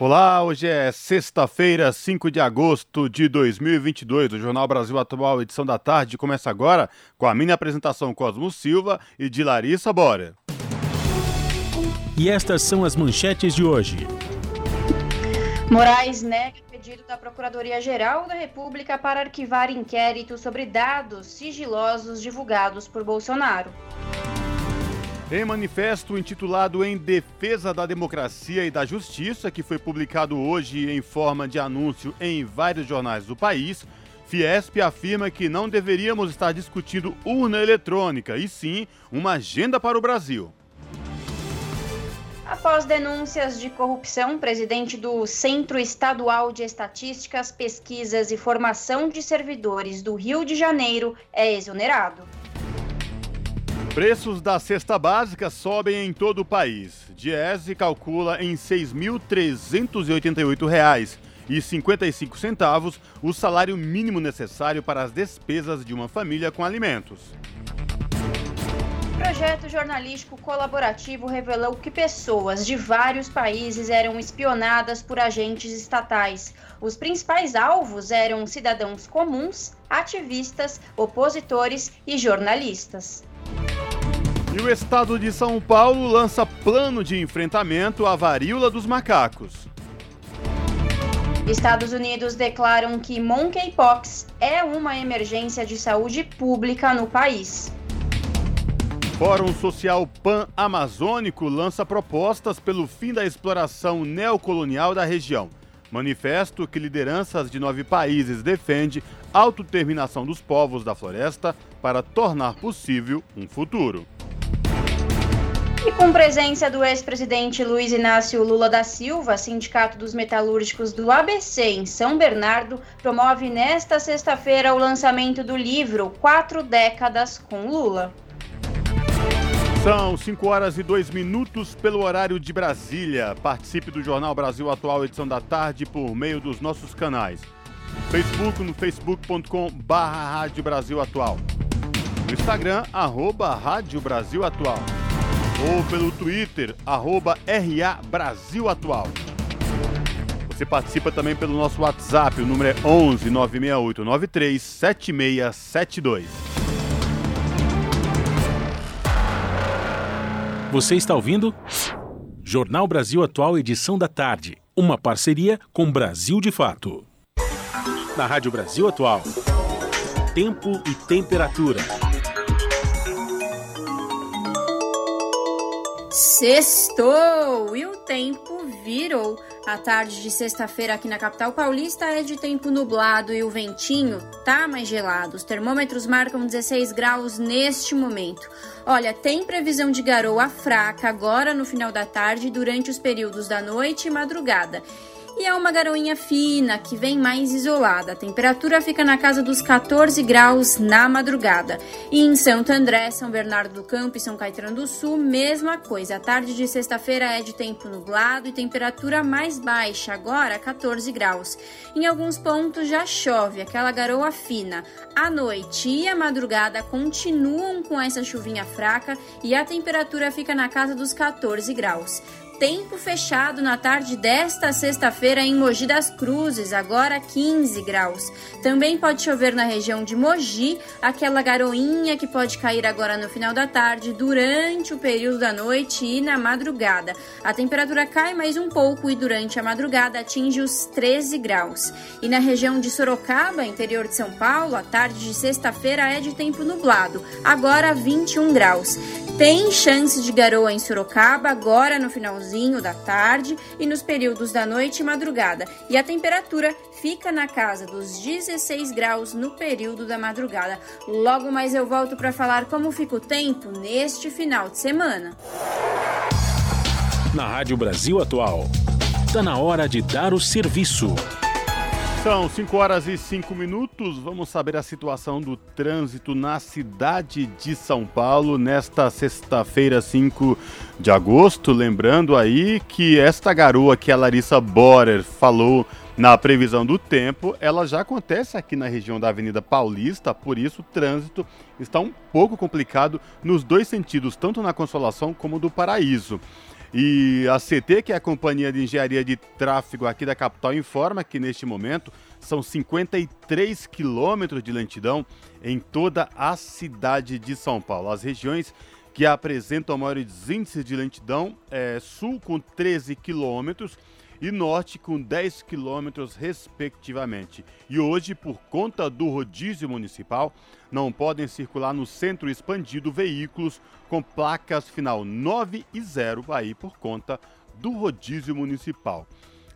Olá, hoje é sexta-feira, 5 de agosto de 2022. O Jornal Brasil Atual, edição da tarde, começa agora com a minha apresentação Cosmo Silva e de Larissa Bora. E estas são as manchetes de hoje. Moraes nega pedido da Procuradoria-Geral da República para arquivar inquérito sobre dados sigilosos divulgados por Bolsonaro. Em manifesto intitulado Em Defesa da Democracia e da Justiça, que foi publicado hoje em forma de anúncio em vários jornais do país, Fiesp afirma que não deveríamos estar discutindo urna eletrônica, e sim uma agenda para o Brasil. Após denúncias de corrupção, o presidente do Centro Estadual de Estatísticas, Pesquisas e Formação de Servidores do Rio de Janeiro é exonerado. Preços da cesta básica sobem em todo o país. Diese calcula em R$ 6.388,55 o salário mínimo necessário para as despesas de uma família com alimentos. Projeto jornalístico colaborativo revelou que pessoas de vários países eram espionadas por agentes estatais. Os principais alvos eram cidadãos comuns, ativistas, opositores e jornalistas. E o estado de São Paulo lança plano de enfrentamento à varíola dos macacos. Estados Unidos declaram que monkeypox é uma emergência de saúde pública no país. Fórum Social Pan-Amazônico lança propostas pelo fim da exploração neocolonial da região. Manifesto que lideranças de nove países defende autodeterminação dos povos da floresta para tornar possível um futuro. E com presença do ex-presidente Luiz Inácio Lula da Silva, Sindicato dos Metalúrgicos do ABC em São Bernardo promove nesta sexta-feira o lançamento do livro Quatro Décadas com Lula. São 5 horas e 2 minutos pelo horário de Brasília. Participe do Jornal Brasil Atual, edição da tarde, por meio dos nossos canais. Facebook, no facebook.com barra Rádio Brasil Atual. No Instagram, arroba Rádio Brasil Atual. Ou pelo Twitter, arroba RA Brasil Atual. Você participa também pelo nosso WhatsApp, o número é 11 968 93 7672. Você está ouvindo? Jornal Brasil Atual, edição da tarde. Uma parceria com Brasil de Fato. Na Rádio Brasil Atual. Tempo e temperatura. Sextou! E o tempo virou. A tarde de sexta-feira aqui na capital paulista é de tempo nublado e o ventinho tá mais gelado. Os termômetros marcam 16 graus neste momento. Olha, tem previsão de garoa fraca agora no final da tarde durante os períodos da noite e madrugada e é uma garoinha fina que vem mais isolada. A temperatura fica na casa dos 14 graus na madrugada. E em Santo André, São Bernardo do Campo e São Caetano do Sul, mesma coisa. A tarde de sexta-feira é de tempo nublado e temperatura mais baixa, agora 14 graus. Em alguns pontos já chove, aquela garoa fina. A noite e a madrugada continuam com essa chuvinha fraca e a temperatura fica na casa dos 14 graus tempo fechado na tarde desta sexta-feira em Mogi das Cruzes, agora 15 graus. Também pode chover na região de Mogi, aquela garoinha que pode cair agora no final da tarde, durante o período da noite e na madrugada. A temperatura cai mais um pouco e durante a madrugada atinge os 13 graus. E na região de Sorocaba, interior de São Paulo, a tarde de sexta-feira é de tempo nublado, agora 21 graus. Tem chance de garoa em Sorocaba agora no finalzinho da tarde e nos períodos da noite e madrugada. E a temperatura fica na casa dos 16 graus no período da madrugada. Logo mais eu volto para falar como fica o tempo neste final de semana. Na Rádio Brasil Atual, Está na hora de dar o serviço. São 5 horas e 5 minutos. Vamos saber a situação do trânsito na cidade de São Paulo nesta sexta-feira, 5 de agosto. Lembrando aí que esta garoa que a Larissa Borer falou na previsão do tempo, ela já acontece aqui na região da Avenida Paulista, por isso o trânsito está um pouco complicado nos dois sentidos, tanto na Consolação como do Paraíso. E a CT, que é a Companhia de Engenharia de Tráfego aqui da capital, informa que neste momento são 53 quilômetros de lentidão em toda a cidade de São Paulo. As regiões que apresentam maiores índices de lentidão é Sul com 13 quilômetros e Norte com 10 quilômetros, respectivamente. E hoje, por conta do rodízio municipal, não podem circular no centro expandido veículos com placas final 9 e 0, aí por conta do rodízio municipal.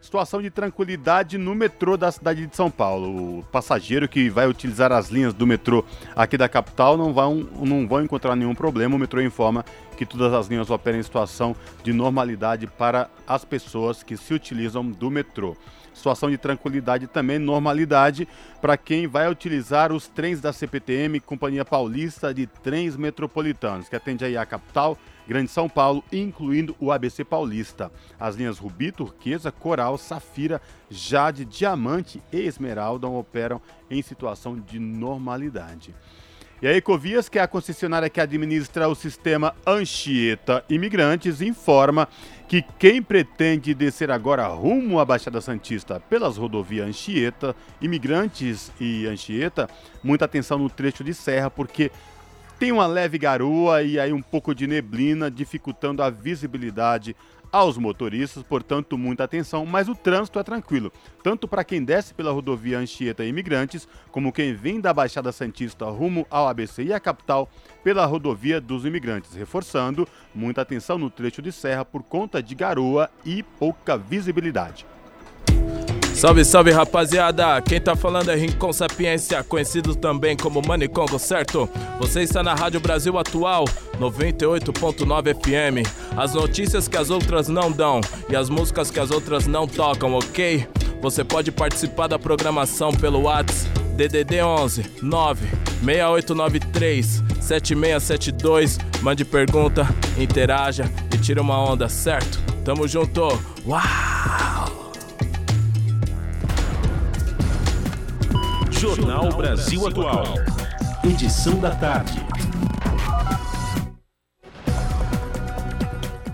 Situação de tranquilidade no metrô da cidade de São Paulo. O passageiro que vai utilizar as linhas do metrô aqui da capital não vão, não vão encontrar nenhum problema. O metrô informa que todas as linhas operam em situação de normalidade para as pessoas que se utilizam do metrô. Situação de tranquilidade também, normalidade para quem vai utilizar os trens da CPTM, Companhia Paulista de Trens Metropolitanos, que atende aí a capital, Grande São Paulo, incluindo o ABC Paulista. As linhas Rubi, Turquesa, Coral, Safira, Jade, Diamante e Esmeralda operam em situação de normalidade. E a Ecovias, que é a concessionária que administra o sistema Anchieta Imigrantes, informa que quem pretende descer agora rumo à Baixada Santista pelas rodovias Anchieta, Imigrantes e Anchieta, muita atenção no trecho de serra, porque tem uma leve garoa e aí um pouco de neblina, dificultando a visibilidade aos motoristas, portanto, muita atenção, mas o trânsito é tranquilo, tanto para quem desce pela rodovia Anchieta Imigrantes, como quem vem da Baixada Santista rumo ao ABC e à capital pela rodovia dos imigrantes, reforçando muita atenção no trecho de serra por conta de garoa e pouca visibilidade. Salve, salve rapaziada! Quem tá falando é Rincon Sapiência, conhecido também como Manicongo, certo? Você está na Rádio Brasil Atual, 98.9 FM. As notícias que as outras não dão e as músicas que as outras não tocam, ok? Você pode participar da programação pelo WhatsApp DDD 11 9 6893 7672. Mande pergunta, interaja e tira uma onda, certo? Tamo junto! Uau! Jornal Brasil Atual. Edição da tarde.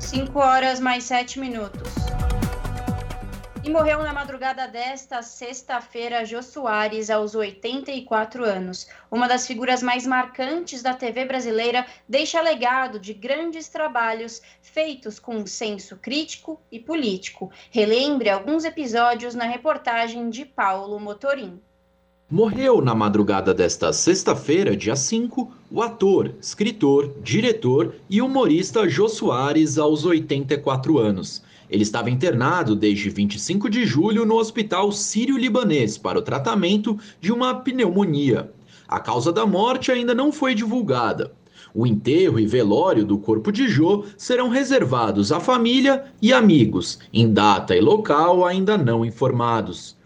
5 horas mais 7 minutos. E morreu na madrugada desta sexta-feira Jô Soares, aos 84 anos. Uma das figuras mais marcantes da TV brasileira, deixa legado de grandes trabalhos feitos com senso crítico e político. Relembre alguns episódios na reportagem de Paulo Motorim. Morreu na madrugada desta sexta-feira, dia 5, o ator, escritor, diretor e humorista Jô Soares, aos 84 anos. Ele estava internado desde 25 de julho no Hospital Sírio-Libanês para o tratamento de uma pneumonia. A causa da morte ainda não foi divulgada. O enterro e velório do corpo de Jô serão reservados à família e amigos, em data e local ainda não informados.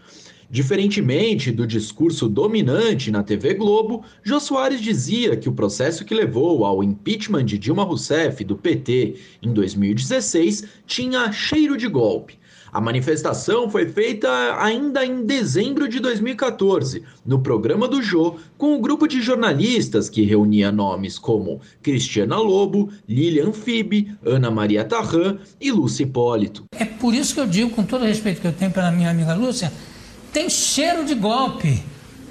Diferentemente do discurso dominante na TV Globo, Jô Soares dizia que o processo que levou ao impeachment de Dilma Rousseff do PT em 2016 tinha cheiro de golpe. A manifestação foi feita ainda em dezembro de 2014, no programa do Jô, com o um grupo de jornalistas que reunia nomes como Cristiana Lobo, Lilian Fibe, Ana Maria Tarran e Lúcia Hipólito. É por isso que eu digo, com todo o respeito que eu tenho pela minha amiga Lúcia, tem cheiro de golpe.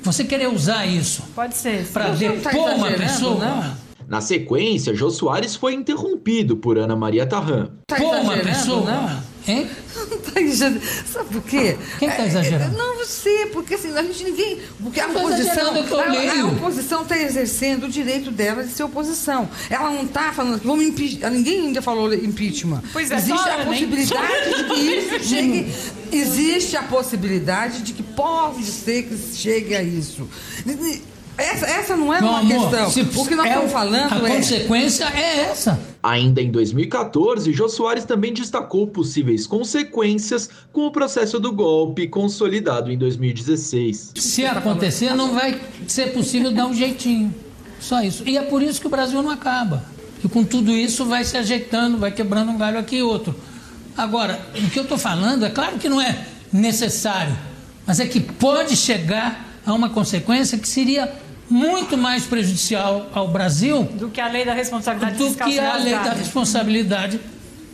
Você querer usar isso. Pode ser. Para depor tá uma pessoa. Não. Na sequência, Jô Soares foi interrompido por Ana Maria Tarran. Tá Pô, uma pessoa. Não. Hein? Não tá exagerando. Sabe por quê? Quem está exagerando? É, não, você, porque assim, a gente ninguém. Porque a oposição. A, a, oposição está exercendo o direito dela de ser oposição. Ela não está falando que vamos impeachment. Ninguém ainda falou impeachment. Pois é, Existe a possibilidade de que isso chegue. Existe a possibilidade de que pode ser que chegue a isso. Essa, essa não é Meu uma amor, questão. Se, o que nós é, estamos falando a é. A consequência é essa. Ainda em 2014, Jô Soares também destacou possíveis consequências com o processo do golpe consolidado em 2016. Se acontecer, não vai ser possível dar um jeitinho. Só isso. E é por isso que o Brasil não acaba. E com tudo isso vai se ajeitando, vai quebrando um galho aqui e outro. Agora, o que eu estou falando é claro que não é necessário, mas é que pode chegar a uma consequência que seria muito mais prejudicial ao Brasil do que a lei da responsabilidade do fiscal. Do que a lei da responsabilidade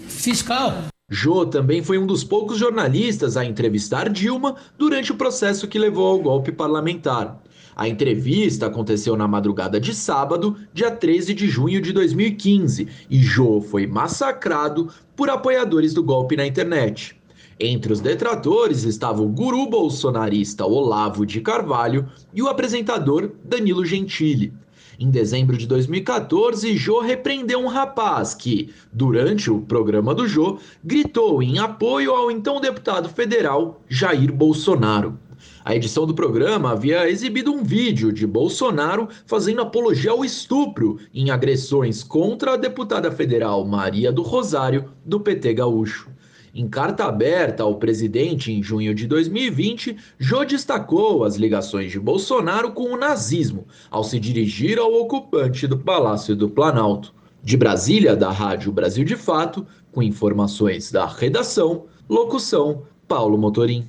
fiscal. Jô também foi um dos poucos jornalistas a entrevistar Dilma durante o processo que levou ao golpe parlamentar. A entrevista aconteceu na madrugada de sábado, dia 13 de junho de 2015, e Jô foi massacrado por apoiadores do golpe na internet. Entre os detratores estava o guru bolsonarista Olavo de Carvalho e o apresentador Danilo Gentili. Em dezembro de 2014, Jô repreendeu um rapaz que, durante o programa do Jô, gritou em apoio ao então deputado federal Jair Bolsonaro. A edição do programa havia exibido um vídeo de Bolsonaro fazendo apologia ao estupro em agressões contra a deputada federal Maria do Rosário, do PT Gaúcho. Em carta aberta ao presidente em junho de 2020, Jô destacou as ligações de Bolsonaro com o nazismo ao se dirigir ao ocupante do Palácio do Planalto. De Brasília, da Rádio Brasil de Fato, com informações da redação, locução Paulo Motorim.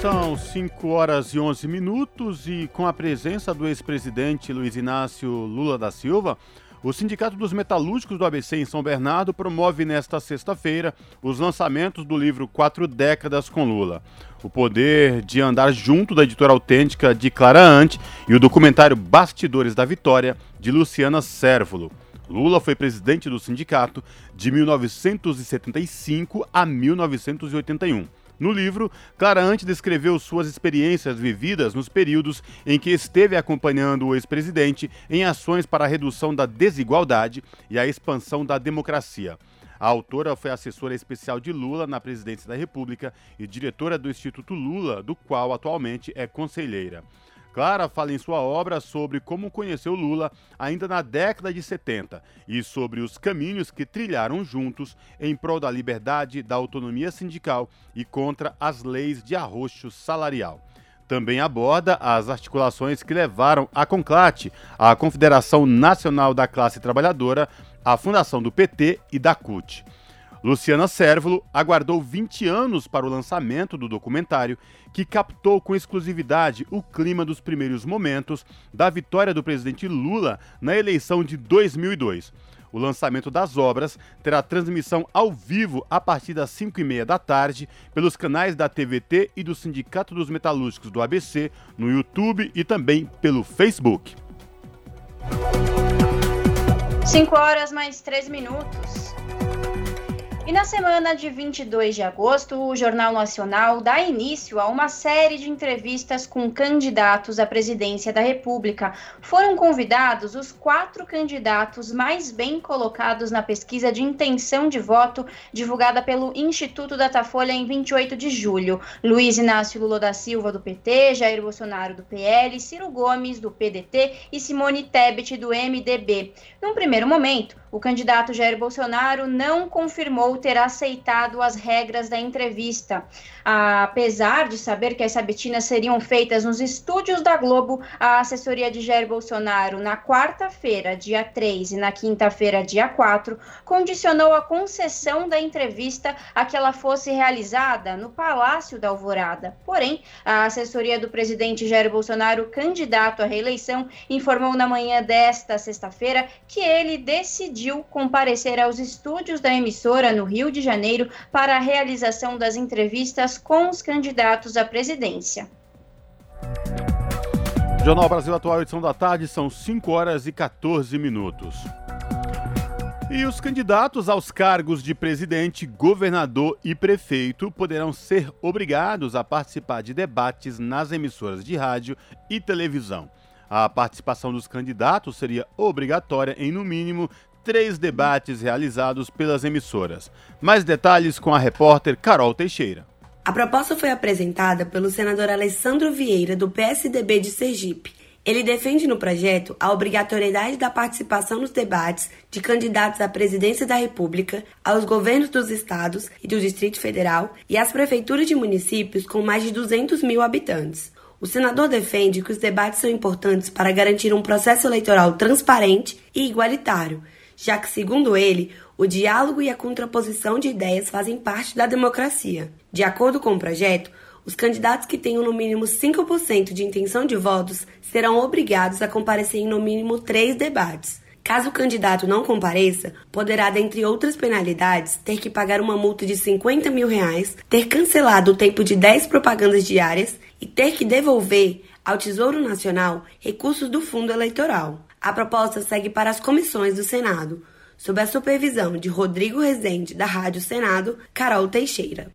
São 5 horas e 11 minutos e com a presença do ex-presidente Luiz Inácio Lula da Silva, o Sindicato dos Metalúrgicos do ABC em São Bernardo promove nesta sexta-feira os lançamentos do livro Quatro Décadas com Lula. O Poder de Andar Junto, da editora autêntica de Clara Ante, e o documentário Bastidores da Vitória, de Luciana Sérvulo. Lula foi presidente do sindicato de 1975 a 1981. No livro, Clarante descreveu suas experiências vividas nos períodos em que esteve acompanhando o ex-presidente em ações para a redução da desigualdade e a expansão da democracia. A autora foi assessora especial de Lula na presidência da República e diretora do Instituto Lula, do qual atualmente é conselheira. Clara fala em sua obra sobre como conheceu Lula ainda na década de 70 e sobre os caminhos que trilharam juntos em prol da liberdade, da autonomia sindical e contra as leis de arroxo salarial. Também aborda as articulações que levaram a Conclate, a Confederação Nacional da Classe Trabalhadora, a fundação do PT e da CUT. Luciana Sérvulo aguardou 20 anos para o lançamento do documentário, que captou com exclusividade o clima dos primeiros momentos da vitória do presidente Lula na eleição de 2002. O lançamento das obras terá transmissão ao vivo a partir das 5 e meia da tarde pelos canais da TVT e do Sindicato dos Metalúrgicos do ABC no YouTube e também pelo Facebook. 5 horas mais 3 minutos. E na semana de 22 de agosto, o Jornal Nacional dá início a uma série de entrevistas com candidatos à presidência da República. Foram convidados os quatro candidatos mais bem colocados na pesquisa de intenção de voto divulgada pelo Instituto Datafolha em 28 de julho: Luiz Inácio Lula da Silva, do PT, Jair Bolsonaro, do PL, Ciro Gomes, do PDT e Simone Tebet, do MDB. Num primeiro momento, o candidato Jair Bolsonaro não confirmou ter aceitado as regras da entrevista. Apesar de saber que as sabatinas seriam feitas nos estúdios da Globo, a assessoria de Jair Bolsonaro, na quarta-feira, dia 3, e na quinta-feira, dia 4, condicionou a concessão da entrevista a que ela fosse realizada no Palácio da Alvorada. Porém, a assessoria do presidente Jair Bolsonaro, candidato à reeleição, informou na manhã desta sexta-feira que ele decidiu comparecer aos estúdios da emissora no Rio de Janeiro para a realização das entrevistas com os candidatos à presidência. Jornal Brasil Atual, edição da tarde, são 5 horas e 14 minutos. E os candidatos aos cargos de presidente, governador e prefeito poderão ser obrigados a participar de debates nas emissoras de rádio e televisão. A participação dos candidatos seria obrigatória em, no mínimo, três debates realizados pelas emissoras. Mais detalhes com a repórter Carol Teixeira. A proposta foi apresentada pelo senador Alessandro Vieira, do PSDB de Sergipe. Ele defende no projeto a obrigatoriedade da participação nos debates de candidatos à presidência da República, aos governos dos estados e do Distrito Federal e às prefeituras de municípios com mais de 200 mil habitantes. O senador defende que os debates são importantes para garantir um processo eleitoral transparente e igualitário, já que, segundo ele, o diálogo e a contraposição de ideias fazem parte da democracia. De acordo com o projeto, os candidatos que tenham no mínimo 5% de intenção de votos serão obrigados a comparecer em no mínimo três debates. Caso o candidato não compareça, poderá, dentre outras penalidades, ter que pagar uma multa de 50 mil reais, ter cancelado o tempo de 10 propagandas diárias e ter que devolver ao Tesouro Nacional recursos do fundo eleitoral. A proposta segue para as comissões do Senado, sob a supervisão de Rodrigo Rezende, da Rádio Senado, Carol Teixeira.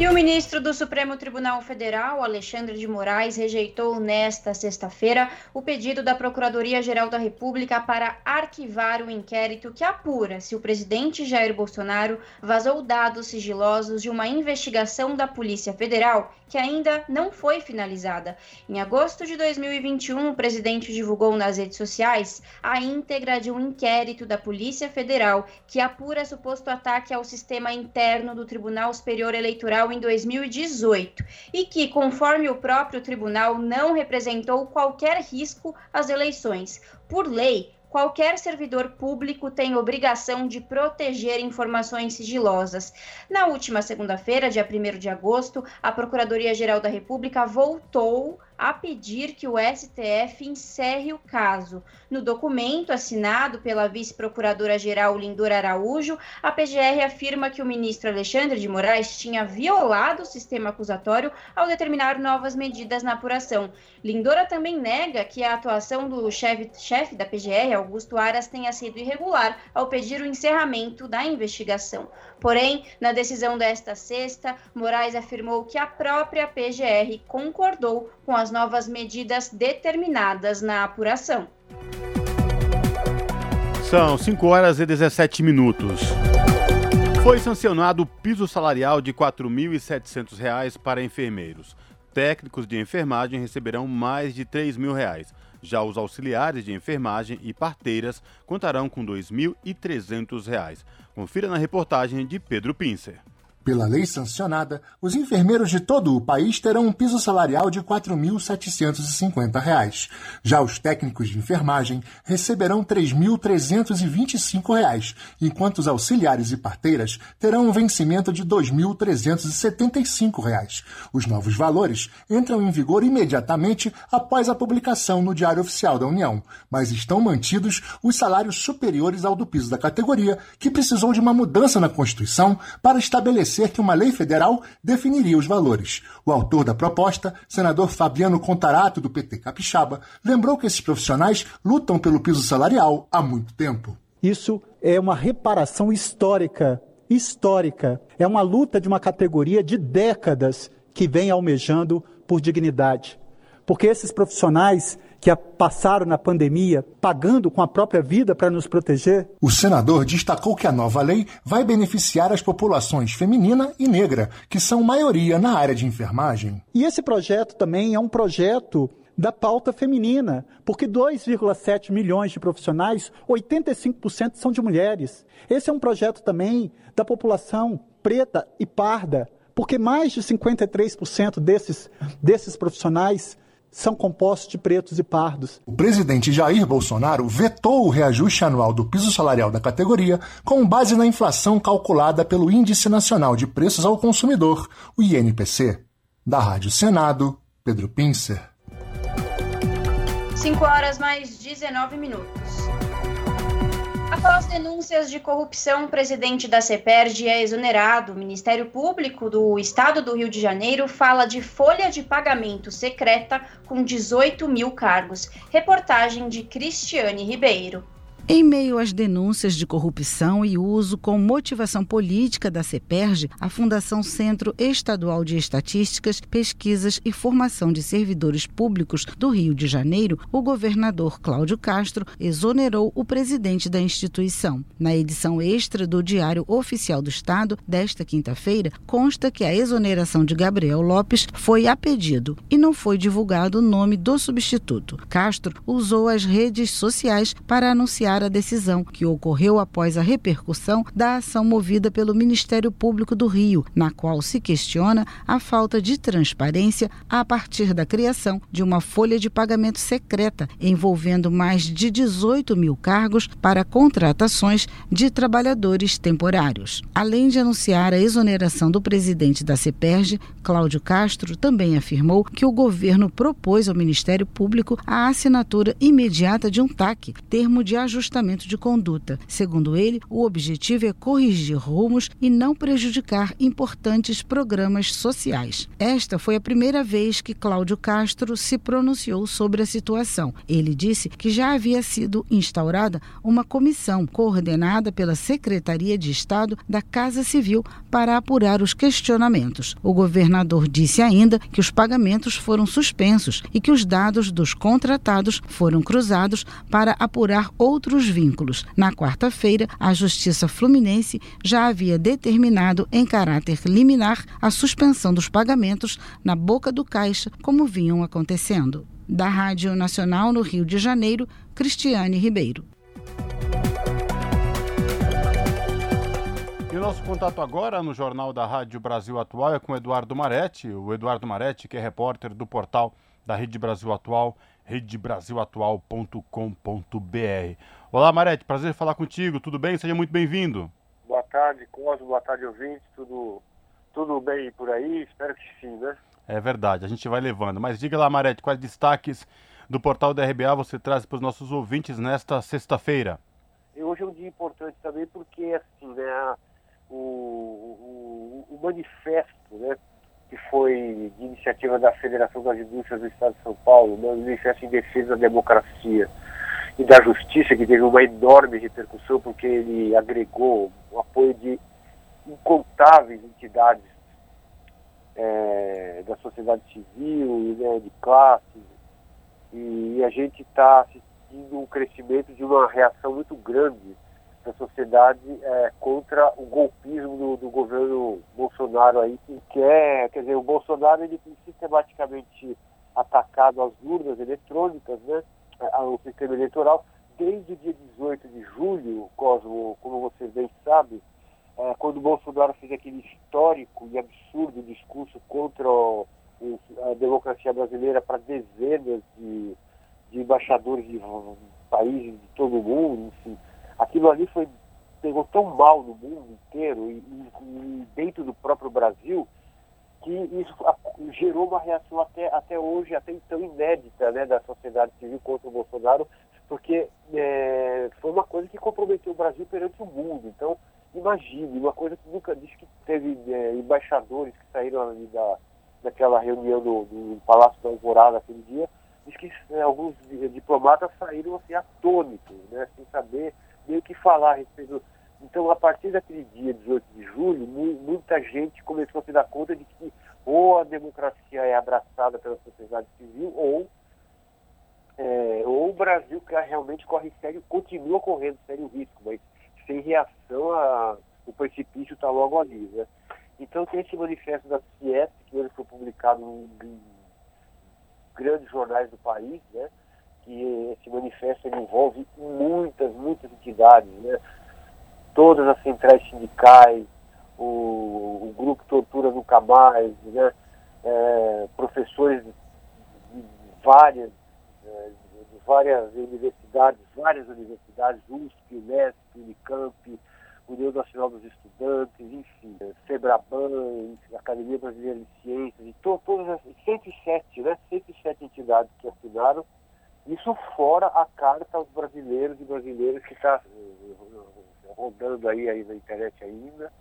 E o ministro do Supremo Tribunal Federal, Alexandre de Moraes, rejeitou nesta sexta-feira o pedido da Procuradoria-Geral da República para arquivar o inquérito que apura se o presidente Jair Bolsonaro vazou dados sigilosos de uma investigação da Polícia Federal que ainda não foi finalizada. Em agosto de 2021, o presidente divulgou nas redes sociais a íntegra de um inquérito da Polícia Federal que apura suposto ataque ao sistema interno do Tribunal Superior Eleitoral em 2018 e que, conforme o próprio tribunal, não representou qualquer risco às eleições. Por lei, qualquer servidor público tem obrigação de proteger informações sigilosas. Na última segunda-feira, dia 1 de agosto, a Procuradoria-Geral da República voltou a pedir que o STF encerre o caso. No documento assinado pela vice-procuradora-geral Lindor Araújo, a PGR afirma que o ministro Alexandre de Moraes tinha violado o sistema acusatório ao determinar novas medidas na apuração. Lindora também nega que a atuação do chefe, chefe da PGR, Augusto Aras, tenha sido irregular ao pedir o encerramento da investigação. Porém, na decisão desta sexta, Moraes afirmou que a própria PGR concordou com as novas medidas determinadas na apuração. São 5 horas e 17 minutos. Foi sancionado o piso salarial de R$ 4.700 para enfermeiros. Técnicos de enfermagem receberão mais de 3 mil reais. Já os auxiliares de enfermagem e parteiras contarão com R$ 2.300. Confira na reportagem de Pedro Pincer. Pela lei sancionada, os enfermeiros de todo o país terão um piso salarial de R$ 4.750. Já os técnicos de enfermagem receberão R$ 3.325, enquanto os auxiliares e parteiras terão um vencimento de R$ 2.375. Os novos valores entram em vigor imediatamente após a publicação no Diário Oficial da União, mas estão mantidos os salários superiores ao do piso da categoria, que precisou de uma mudança na Constituição para estabelecer estabelecer que uma lei federal definiria os valores. O autor da proposta, senador Fabiano Contarato, do PT Capixaba, lembrou que esses profissionais lutam pelo piso salarial há muito tempo. Isso é uma reparação histórica. Histórica. É uma luta de uma categoria de décadas que vem almejando por dignidade. Porque esses profissionais que passaram na pandemia pagando com a própria vida para nos proteger? O senador destacou que a nova lei vai beneficiar as populações feminina e negra, que são maioria na área de enfermagem. E esse projeto também é um projeto da pauta feminina, porque 2,7 milhões de profissionais, 85% são de mulheres. Esse é um projeto também da população preta e parda, porque mais de 53% desses, desses profissionais são compostos de pretos e pardos. O presidente Jair Bolsonaro vetou o reajuste anual do piso salarial da categoria com base na inflação calculada pelo Índice Nacional de Preços ao Consumidor, o INPC. Da Rádio Senado, Pedro Pincer. 5 horas mais 19 minutos. Após denúncias de corrupção, o presidente da CEPERD é exonerado. O Ministério Público do Estado do Rio de Janeiro fala de folha de pagamento secreta com 18 mil cargos. Reportagem de Cristiane Ribeiro. Em meio às denúncias de corrupção e uso com motivação política da CEPERJ, a Fundação Centro Estadual de Estatísticas, Pesquisas e Formação de Servidores Públicos do Rio de Janeiro, o governador Cláudio Castro exonerou o presidente da instituição. Na edição extra do Diário Oficial do Estado desta quinta-feira, consta que a exoneração de Gabriel Lopes foi a pedido e não foi divulgado o nome do substituto. Castro usou as redes sociais para anunciar a decisão, que ocorreu após a repercussão da ação movida pelo Ministério Público do Rio, na qual se questiona a falta de transparência a partir da criação de uma folha de pagamento secreta envolvendo mais de 18 mil cargos para contratações de trabalhadores temporários. Além de anunciar a exoneração do presidente da CEPERJ, Cláudio Castro também afirmou que o governo propôs ao Ministério Público a assinatura imediata de um TAC, termo de ajustamento ajustamento de conduta. Segundo ele, o objetivo é corrigir rumos e não prejudicar importantes programas sociais. Esta foi a primeira vez que Cláudio Castro se pronunciou sobre a situação. Ele disse que já havia sido instaurada uma comissão coordenada pela Secretaria de Estado da Casa Civil para apurar os questionamentos. O governador disse ainda que os pagamentos foram suspensos e que os dados dos contratados foram cruzados para apurar outros vínculos. Na quarta-feira, a Justiça Fluminense já havia determinado em caráter liminar a suspensão dos pagamentos na boca do caixa, como vinham acontecendo. Da Rádio Nacional no Rio de Janeiro, Cristiane Ribeiro. E o nosso contato agora no Jornal da Rádio Brasil Atual é com o Eduardo Maretti, o Eduardo Maretti, que é repórter do portal da Rede Brasil Atual, redebrasilatual.com.br. Olá, Marete, prazer falar contigo, tudo bem? Seja muito bem-vindo. Boa tarde, Cosmo, boa tarde, ouvintes, tudo, tudo bem por aí? Espero que sim, né? É verdade, a gente vai levando. Mas diga lá, Marete, quais destaques do portal da RBA você traz para os nossos ouvintes nesta sexta-feira? Hoje é um dia importante também porque, assim, né, o, o, o manifesto, né, que foi de iniciativa da Federação das Indústrias do Estado de São Paulo, né, o manifesto em defesa da democracia, e da Justiça, que teve uma enorme repercussão, porque ele agregou o apoio de incontáveis entidades é, da sociedade civil, né, de classes, e, e a gente está assistindo um crescimento de uma reação muito grande da sociedade é, contra o golpismo do, do, governo Bolsonaro aí, que quer, quer dizer, o Bolsonaro ele tem sistematicamente atacado as urnas eletrônicas, né? ao sistema eleitoral desde o dia 18 de julho, Cosmo, como você bem sabe, é, quando o Bolsonaro fez aquele histórico e absurdo discurso contra o, a democracia brasileira para dezenas de, de, embaixadores de países de todo o mundo, enfim, aquilo ali foi pegou tão mal no mundo inteiro e, e, e dentro do próprio Brasil que isso gerou uma reação até, até hoje, até então inédita né, da sociedade civil contra o Bolsonaro, porque é, foi uma coisa que comprometeu o Brasil perante o mundo. Então, imagine, uma coisa que nunca disse que teve é, embaixadores que saíram ali da, daquela reunião do, do Palácio da Alvorada aquele dia, diz que é, alguns diplomatas saíram assim atônitos, né, sem saber nem o que falar a respeito então, a partir daquele dia, 18 de julho, muita gente começou a se dar conta de que ou a democracia é abraçada pela sociedade civil, ou, é, ou o Brasil que realmente corre sério, continua correndo sério risco, mas sem reação, a, o precipício está logo ali. Né? Então, tem esse manifesto da CIES, que hoje foi publicado em, em grandes jornais do país, né? Que esse manifesto envolve muitas, muitas entidades, né? todas as centrais sindicais, o, o grupo Tortura Nunca Mais, né? É, professores de várias, é, de várias universidades, várias universidades, USP, Unesp, Unicamp, União Nacional dos Estudantes, enfim, FEBRABAN, Academia Brasileira de Ciências, e to, todas as 107, né, 107 entidades que assinaram, isso fora a carta aos brasileiros e brasileiras que está rodando aí, aí na internet ainda,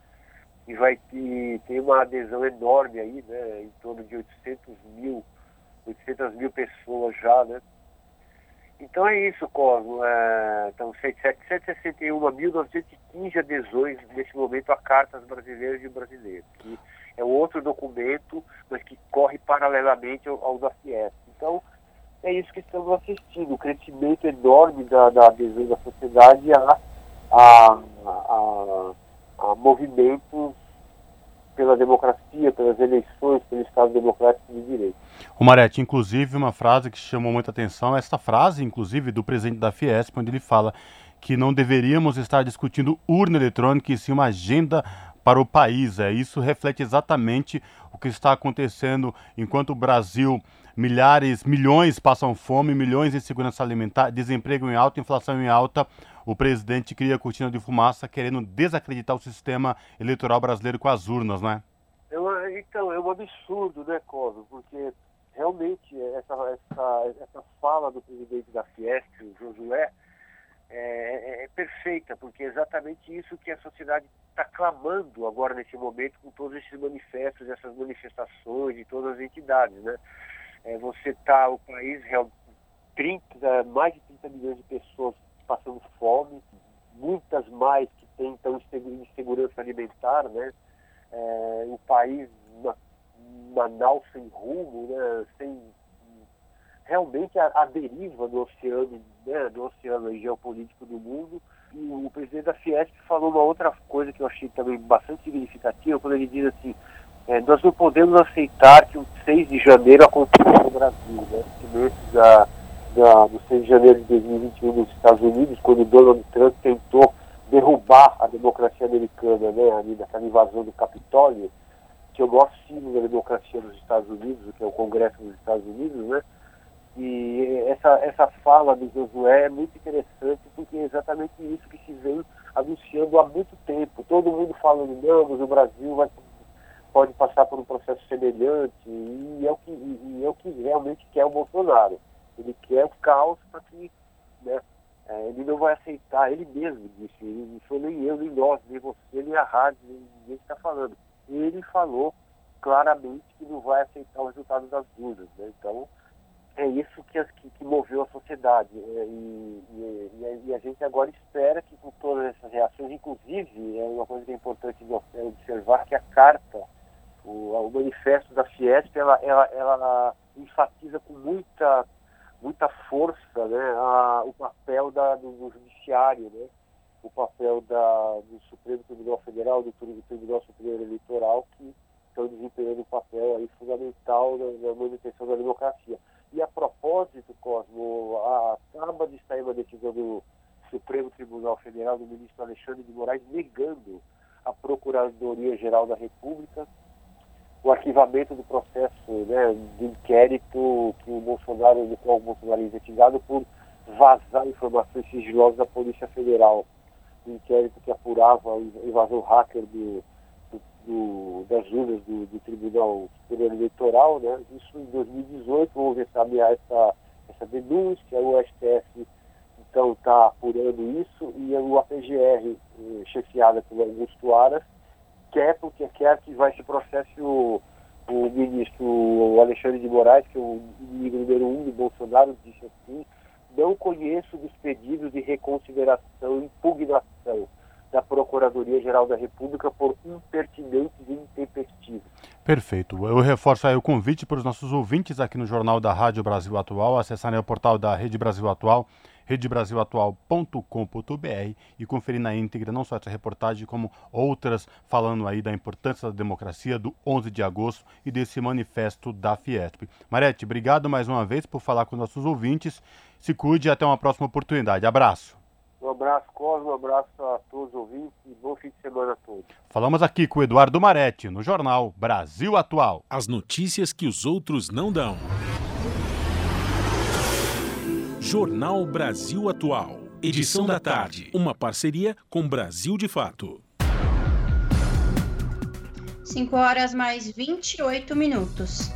e vai ter, ter uma adesão enorme aí, né, em torno de 800 mil, 800 mil pessoas já, né, Então é isso, Cosmo. É, então, 761.915 adesões nesse momento a cartas brasileiras e brasileiros, que é outro documento, mas que corre paralelamente ao, ao da. Então, é isso que estamos assistindo, o crescimento enorme da, da adesão da sociedade a, a, a, a movimentos pela democracia, pelas eleições, pelo Estado Democrático de Direito. O Marete, inclusive, uma frase que chamou muita atenção, esta frase, inclusive, do presidente da Fiesp, onde ele fala que não deveríamos estar discutindo urna eletrônica e sim uma agenda para o país. É, isso reflete exatamente o que está acontecendo enquanto o Brasil, milhares, milhões passam fome, milhões em segurança alimentar, desemprego em alta, inflação em alta. O presidente cria cortina de fumaça querendo desacreditar o sistema eleitoral brasileiro com as urnas, né? É uma, então, é um absurdo, né, Cosmo? Porque realmente essa, essa, essa fala do presidente da Fiesp, o Josué, é, é, é, perfeita, porque é exatamente isso que a sociedade está clamando agora nesse momento com todos esses manifestos, essas manifestações de todas as entidades, né? É, você está o país real, 30, mais de 30 milhões de pessoas passando fome, muitas mais que tentam insegurança alimentar, né? É, o país Manaus sem rumo, né, sem realmente a, a deriva do oceano, né, do oceano geopolítico do mundo. E o presidente da Fiesp falou uma outra coisa que eu achei também bastante significativa, quando ele diz assim, é, nós não podemos aceitar que o 6 de janeiro aconteça no Brasil, né? Nesse da, da, do 6 de janeiro de 2021 nos Estados Unidos, quando Donald Trump tentou derrubar a democracia americana, né, ali naquela invasão do Capitólio, que é o maior símbolo da democracia nos Estados Unidos, que é o Congresso dos Estados Unidos, né? E essa, essa fala do Josué é muito interessante porque é exatamente isso que se vem anunciando há muito tempo. Todo mundo falando, não, mas o Brasil vai, pode passar por um processo semelhante e é o que, e é o que realmente quer o Bolsonaro. Ele quer o caos para que né, é, ele não vai aceitar, ele mesmo disse, ele não foi nem eu, nem nós, nem você, nem a rádio, nem ninguém está falando ele falou claramente que não vai aceitar o resultado das urnas. Né? Então, é isso que, que, que moveu a sociedade. Né? E, e, e, a gente agora espera que com todas essas reações, inclusive, é uma coisa que é importante é observar que a carta, o, o manifesto da Fiesp, ela, ela, ela enfatiza com muita, muita força né, a, o papel da, do, do judiciário, né? o papel da, do Supremo Tribunal Federal, do, Tribunal Superior Eleitoral, que estão desempenhando um papel aí fundamental na, na, manutenção da democracia. E a propósito, Cosmo, a, acaba de sair uma decisão do Supremo Tribunal Federal do ministro Alexandre de Moraes negando a Procuradoria-Geral da República o arquivamento do processo né, de inquérito que o Bolsonaro, no qual o Bolsonaro é investigado por vazar informações sigilosas da Polícia Federal do inquérito que apurava a invasão hacker do, do, do, das urnas do, do, Tribunal Superior Eleitoral. Né? Isso em 2018 houve essa, essa, essa denúncia, o STF então está apurando isso e o APGR, eh, chefiada pelo Augusto Aras, quer porque quer que vai se processe o, o ministro Alexandre de Moraes, que é o inimigo número um de Bolsonaro, disse assim, não conheço dos pedidos de reconsideração e impugnação da Procuradoria-Geral da República por impertinentes e intempestivos. Perfeito. Eu reforço aí o convite para os nossos ouvintes aqui no Jornal da Rádio Brasil Atual, acessarem o portal da Rede Brasil Atual, redebrasilatual.com.br e conferir na íntegra não só essa reportagem, como outras falando aí da importância da democracia do 11 de agosto e desse manifesto da Fiesp. Marete, obrigado mais uma vez por falar com nossos ouvintes. Se cuide e até uma próxima oportunidade. Abraço. Um abraço, Cosmo, um abraço a todos os ouvintes e bom fim de semana a todos. Falamos aqui com o Eduardo Marete, no jornal Brasil Atual. As notícias que os outros não dão. Jornal Brasil Atual. Edição da tarde. Uma parceria com Brasil de Fato. 5 horas mais 28 minutos.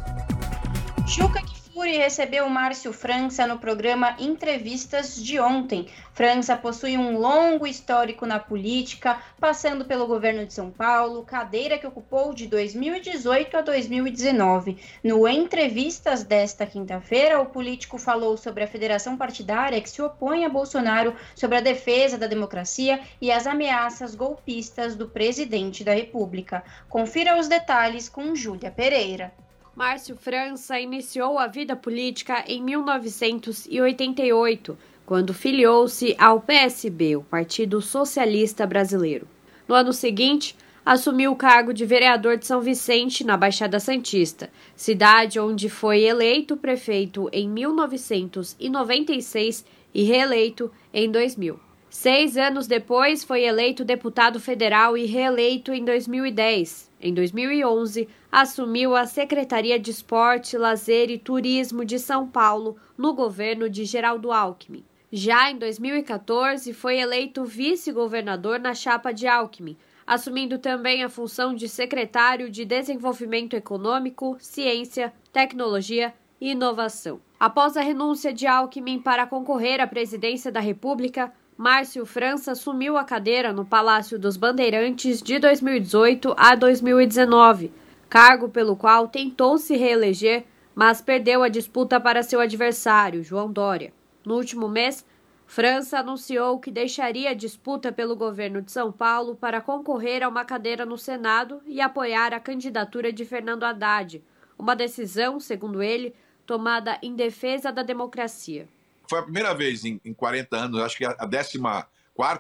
Juca que Cury recebeu Márcio França no programa Entrevistas de ontem. França possui um longo histórico na política, passando pelo governo de São Paulo, cadeira que ocupou de 2018 a 2019. No Entrevistas desta quinta-feira, o político falou sobre a federação partidária que se opõe a Bolsonaro, sobre a defesa da democracia e as ameaças golpistas do presidente da República. Confira os detalhes com Júlia Pereira. Márcio França iniciou a vida política em 1988, quando filiou-se ao PSB, o Partido Socialista Brasileiro. No ano seguinte, assumiu o cargo de vereador de São Vicente, na Baixada Santista, cidade onde foi eleito prefeito em 1996 e reeleito em 2000. Seis anos depois, foi eleito deputado federal e reeleito em 2010. Em 2011, assumiu a Secretaria de Esporte, Lazer e Turismo de São Paulo, no governo de Geraldo Alckmin. Já em 2014, foi eleito vice-governador na chapa de Alckmin, assumindo também a função de secretário de Desenvolvimento Econômico, Ciência, Tecnologia e Inovação. Após a renúncia de Alckmin para concorrer à presidência da República, Márcio França assumiu a cadeira no Palácio dos Bandeirantes de 2018 a 2019, cargo pelo qual tentou se reeleger, mas perdeu a disputa para seu adversário, João Dória. No último mês, França anunciou que deixaria a disputa pelo governo de São Paulo para concorrer a uma cadeira no Senado e apoiar a candidatura de Fernando Haddad, uma decisão, segundo ele, tomada em defesa da democracia foi a primeira vez em, em 40 anos, acho que a, a 14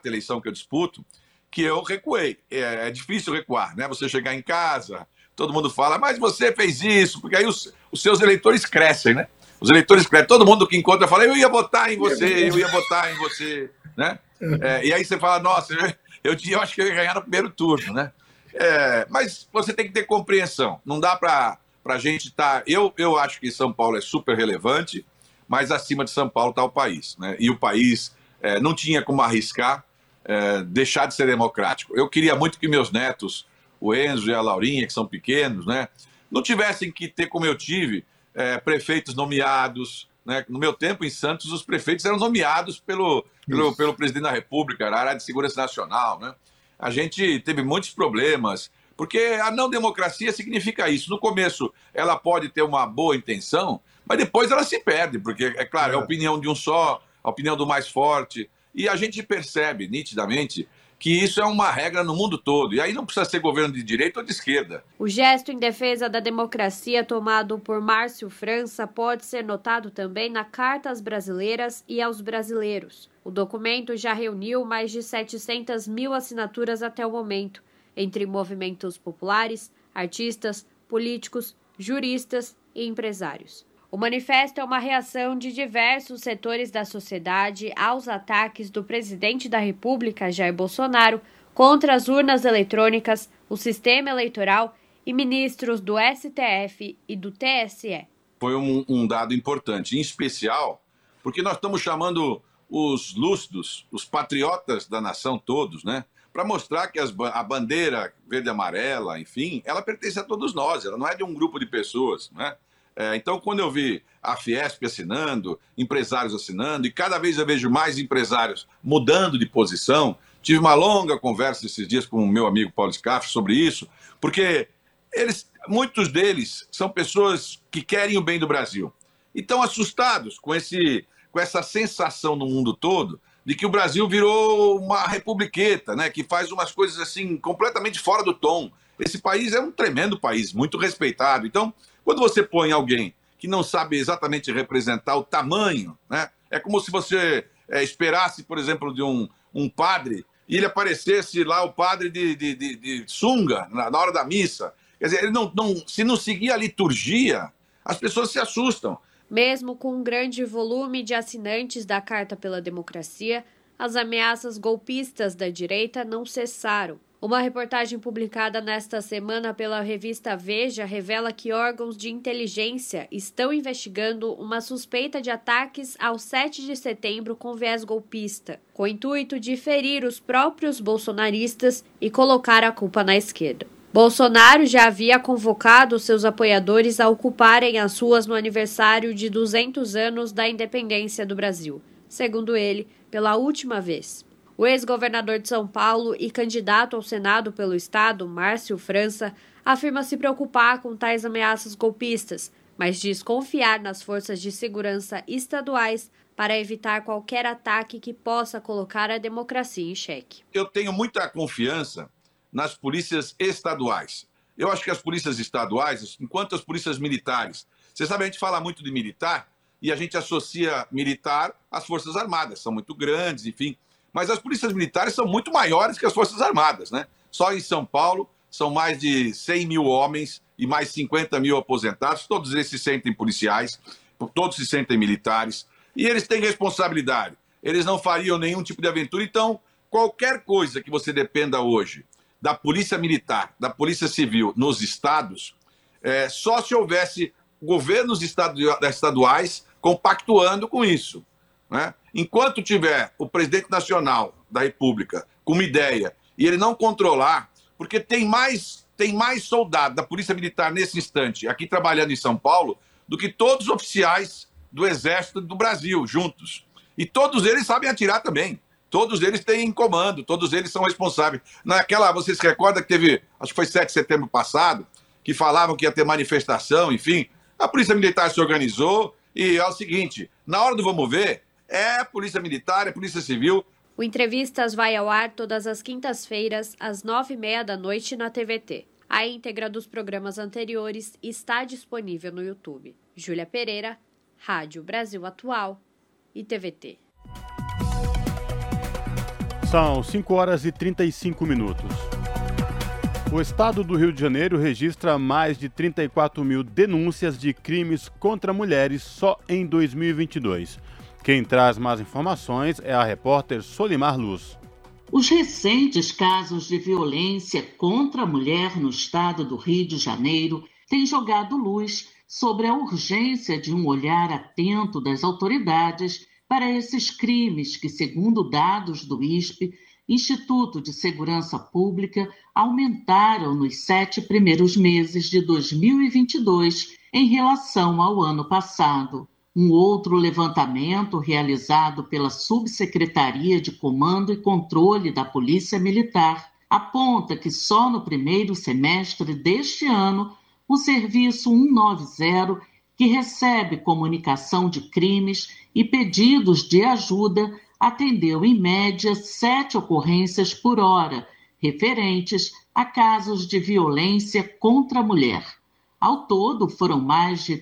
eleição que eu disputo, que eu recuei. É, é, difícil recuar, né? Você chegar em casa, todo mundo fala, mas você fez isso, porque aí os, os seus eleitores crescem, né? Os eleitores crescem. Todo mundo que encontra fala, eu ia votar em você, eu ia votar em você, né? É, e aí você fala, nossa, eu, eu acho que eu ia ganhar no primeiro turno, né? É, mas você tem que ter compreensão. Não dá para a gente estar. Tá... Eu, eu acho que São Paulo é super relevante mas acima de São Paulo está o país. Né? E o país é, não tinha como arriscar é, deixar de ser democrático. Eu queria muito que meus netos, o Enzo e a Laurinha, que são pequenos, né, não tivessem que ter, como eu tive, é, prefeitos nomeados. Né? No meu tempo, em Santos, os prefeitos eram nomeados pelo, pelo, pelo presidente da República, na área de segurança nacional. Né? A gente teve muitos problemas, porque a não democracia significa isso. No começo, ela pode ter uma boa intenção, mas depois ela se perde, porque, é claro, é a é. opinião de um só, a opinião do mais forte. E a gente percebe nitidamente que isso é uma regra no mundo todo. E aí não precisa ser governo de direita ou de esquerda. O gesto em defesa da democracia tomado por Márcio França pode ser notado também na Carta às Brasileiras e aos Brasileiros. O documento já reuniu mais de 700 mil assinaturas até o momento, entre movimentos populares, artistas, políticos, juristas e empresários. O manifesto é uma reação de diversos setores da sociedade aos ataques do presidente da República, Jair Bolsonaro, contra as urnas eletrônicas, o sistema eleitoral e ministros do STF e do TSE. Foi um, um dado importante, em especial porque nós estamos chamando os lúcidos, os patriotas da nação todos, né? Para mostrar que as, a bandeira verde amarela, enfim, ela pertence a todos nós, ela não é de um grupo de pessoas, né? É, então, quando eu vi a Fiesp assinando, empresários assinando, e cada vez eu vejo mais empresários mudando de posição, tive uma longa conversa esses dias com o meu amigo Paulo Scaff sobre isso, porque eles, muitos deles são pessoas que querem o bem do Brasil e estão assustados com, esse, com essa sensação no mundo todo de que o Brasil virou uma republiqueta, né, que faz umas coisas assim completamente fora do tom. Esse país é um tremendo país, muito respeitado. Então, quando você põe alguém que não sabe exatamente representar o tamanho, né? É como se você é, esperasse, por exemplo, de um, um padre e ele aparecesse lá, o padre de, de, de, de sunga, na, na, hora da missa. Quer dizer, ele não, não, se não seguir a liturgia, as pessoas se assustam. Mesmo com um grande volume de assinantes da Carta pela Democracia, as ameaças golpistas da direita não cessaram. Uma reportagem publicada nesta semana pela revista Veja revela que órgãos de inteligência estão investigando uma suspeita de ataques ao 7 de setembro com viés golpista, com o intuito de ferir os próprios bolsonaristas e colocar a culpa na esquerda. Bolsonaro já havia convocado seus apoiadores a ocuparem as ruas no aniversário de 200 anos da independência do Brasil, segundo ele, pela última vez. O ex-governador de São Paulo e candidato ao Senado pelo Estado, Márcio França, afirma se preocupar com tais ameaças golpistas, mas diz confiar nas forças de segurança estaduais para evitar qualquer ataque que possa colocar a democracia em xeque. Eu tenho muita confiança nas polícias estaduais. Eu acho que as polícias estaduais, enquanto as polícias militares, você sabe, a gente fala muito de militar e a gente associa militar às Forças Armadas, são muito grandes, enfim. Mas as polícias militares são muito maiores que as Forças Armadas, né? Só em São Paulo são mais de 100 mil homens e mais 50 mil aposentados. Todos eles se sentem policiais, todos se sentem militares e eles têm responsabilidade. Eles não fariam nenhum tipo de aventura. Então, qualquer coisa que você dependa hoje da Polícia Militar, da Polícia Civil nos estados, é, só se houvesse governos estaduais compactuando com isso. Né? Enquanto tiver o presidente nacional da República com uma ideia e ele não controlar, porque tem mais, tem mais soldado da Polícia Militar nesse instante aqui trabalhando em São Paulo do que todos os oficiais do Exército do Brasil juntos. E todos eles sabem atirar também. Todos eles têm comando, todos eles são responsáveis. Naquela, vocês se recordam que teve, acho que foi 7 de setembro passado, que falavam que ia ter manifestação, enfim. A Polícia Militar se organizou e é o seguinte: na hora do vamos ver, é Polícia Militar, é Polícia Civil. O Entrevistas vai ao ar todas as quintas-feiras, às nove e meia da noite na TVT. A íntegra dos programas anteriores está disponível no YouTube. Júlia Pereira, Rádio Brasil Atual e TVT. São 5 horas e 35 minutos. O estado do Rio de Janeiro registra mais de 34 mil denúncias de crimes contra mulheres só em 2022. Quem traz mais informações é a repórter Solimar Luz. Os recentes casos de violência contra a mulher no estado do Rio de Janeiro têm jogado luz sobre a urgência de um olhar atento das autoridades para esses crimes que, segundo dados do ISP, Instituto de Segurança Pública, aumentaram nos sete primeiros meses de 2022 em relação ao ano passado. Um outro levantamento realizado pela Subsecretaria de Comando e Controle da Polícia Militar aponta que só no primeiro semestre deste ano o Serviço 190 que recebe comunicação de crimes e pedidos de ajuda, atendeu em média sete ocorrências por hora, referentes a casos de violência contra a mulher. Ao todo, foram mais de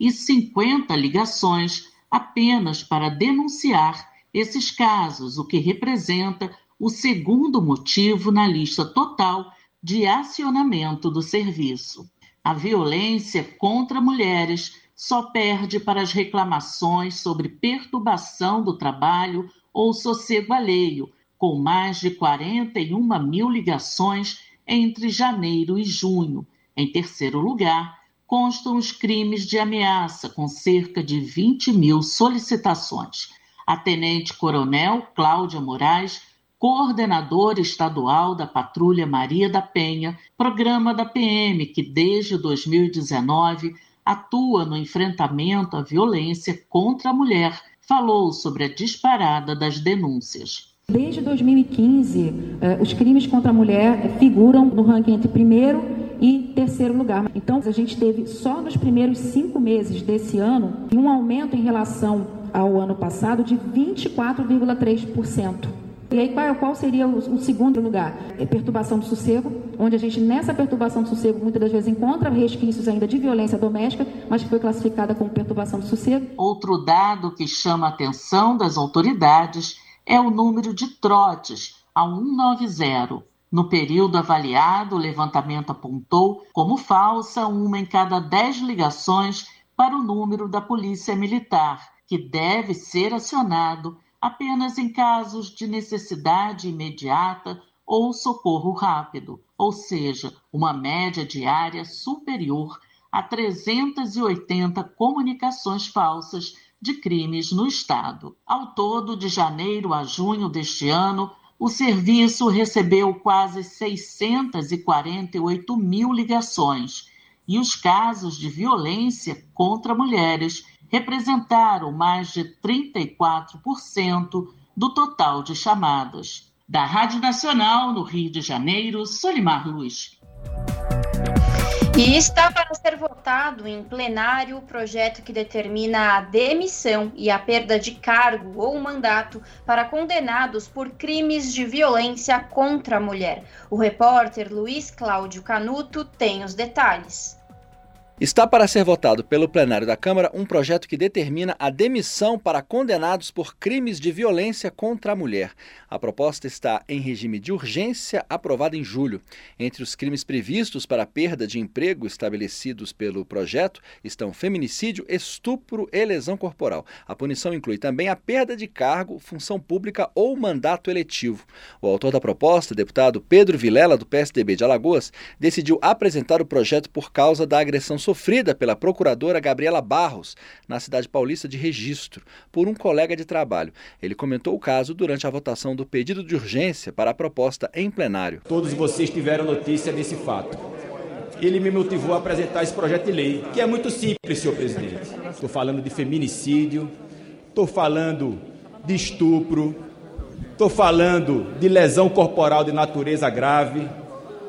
34.050 ligações apenas para denunciar esses casos, o que representa o segundo motivo na lista total de acionamento do serviço. A violência contra mulheres só perde para as reclamações sobre perturbação do trabalho ou sossego alheio, com mais de 41 mil ligações entre janeiro e junho. Em terceiro lugar, constam os crimes de ameaça, com cerca de 20 mil solicitações. A tenente-coronel Cláudia Moraes coordenador estadual da Patrulha Maria da Penha, programa da PM que desde 2019 atua no enfrentamento à violência contra a mulher, falou sobre a disparada das denúncias. Desde 2015, eh, os crimes contra a mulher figuram no ranking entre primeiro e terceiro lugar. Então, a gente teve só nos primeiros cinco meses desse ano um aumento em relação ao ano passado de 24,3%. E aí, qual, qual seria o, o, segundo lugar? É perturbação do sossego, onde a gente, nessa perturbação do sossego, muitas das vezes encontra resquícios ainda de violência doméstica, mas que foi classificada como perturbação do sossego. Outro dado que chama a atenção das autoridades é o número de trotes a 190. No período avaliado, o levantamento apontou como falsa uma em cada 10 ligações para o número da Polícia Militar, que deve ser acionado apenas em casos de necessidade imediata ou socorro rápido, ou seja, uma média diária superior a 380 comunicações falsas de crimes no Estado. Ao todo, de janeiro a junho deste ano, o serviço recebeu quase 648 mil ligações e os casos de violência contra mulheres representaram mais de 34% do total de chamadas. Da Rádio Nacional, no Rio de Janeiro, Solimar Luz. E está para ser votado em plenário o projeto que determina a demissão e a perda de cargo ou mandato para condenados por crimes de violência contra a mulher. O repórter Luiz Cláudio Canuto tem os detalhes. Está para ser votado pelo plenário da Câmara um projeto que determina a demissão para condenados por crimes de violência contra a mulher. A proposta está em regime de urgência, aprovada em julho. Entre os crimes previstos para perda de emprego estabelecidos pelo projeto estão feminicídio, estupro e lesão corporal. A punição inclui também a perda de cargo, função pública ou mandato eletivo. O autor da proposta, deputado Pedro Vilela, do PSDB de Alagoas, decidiu apresentar o projeto por causa da agressão sofrida pela procuradora Gabriela Barros, na cidade paulista de Registro, por um colega de trabalho. Ele comentou o caso durante a votação do pedido de urgência para a proposta em plenário. Todos vocês tiveram notícia desse fato. Ele me motivou a apresentar esse projeto de lei, que é muito simples, senhor presidente. Estou falando de feminicídio, estou falando de estupro, estou falando de lesão corporal de natureza grave.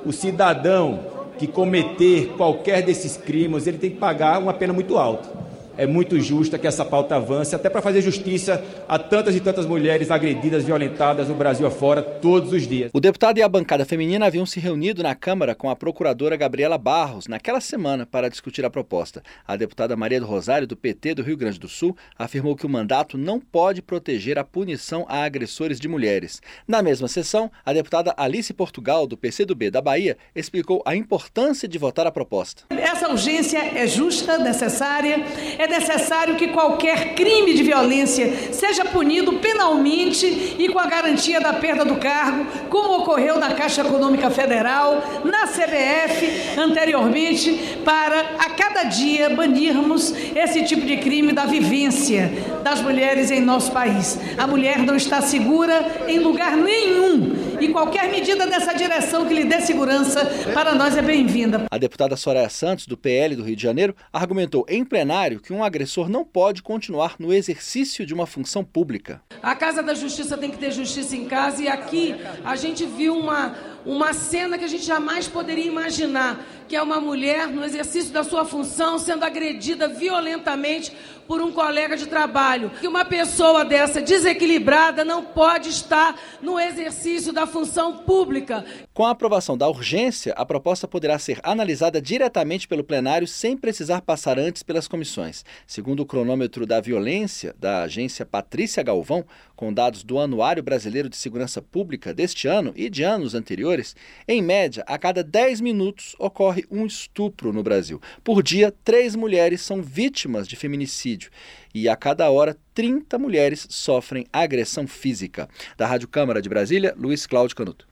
O cidadão que cometer qualquer desses crimes, ele tem que pagar uma pena muito alta é muito justa que essa pauta avance, até para fazer justiça a tantas e tantas mulheres agredidas, violentadas no Brasil afora todos os dias. O deputado e a bancada feminina haviam se reunido na Câmara com a procuradora Gabriela Barros naquela semana para discutir a proposta. A deputada Maria do Rosário, do PT do Rio Grande do Sul, afirmou que o mandato não pode proteger a punição a agressores de mulheres. Na mesma sessão, a deputada Alice Portugal, do PCdoB da Bahia, explicou a importância de votar a proposta. Essa urgência é justa, necessária, é necessário que qualquer crime de violência seja punido penalmente e com a garantia da perda do cargo, como ocorreu na Caixa Econômica Federal, na CBF anteriormente, para a cada dia banirmos esse tipo de crime da vivência das mulheres em nosso país. A mulher não está segura em lugar nenhum e qualquer medida nessa direção que lhe dê segurança para nós é bem-vinda. A deputada Soraya Santos, do PL do Rio de Janeiro, argumentou em plenário que um agressor não pode continuar no exercício de uma função pública. A Casa da Justiça tem que ter justiça em casa e aqui a gente viu uma, uma cena que a gente jamais poderia imaginar, que é uma mulher no exercício da sua função sendo agredida violentamente por um colega de trabalho. Que uma pessoa dessa desequilibrada não pode estar no exercício da função pública. Com a aprovação da urgência, a proposta poderá ser analisada diretamente pelo plenário sem precisar passar antes pelas comissões. Segundo o cronômetro da violência da agência Patrícia Galvão, com dados do Anuário Brasileiro de Segurança Pública deste ano e de anos anteriores, em média, a cada 10 minutos ocorre um estupro no Brasil. Por dia, três mulheres são vítimas de feminicídio e a cada hora 30 mulheres sofrem agressão física. Da Rádio Câmara de Brasília, Luiz Cláudio Canuto.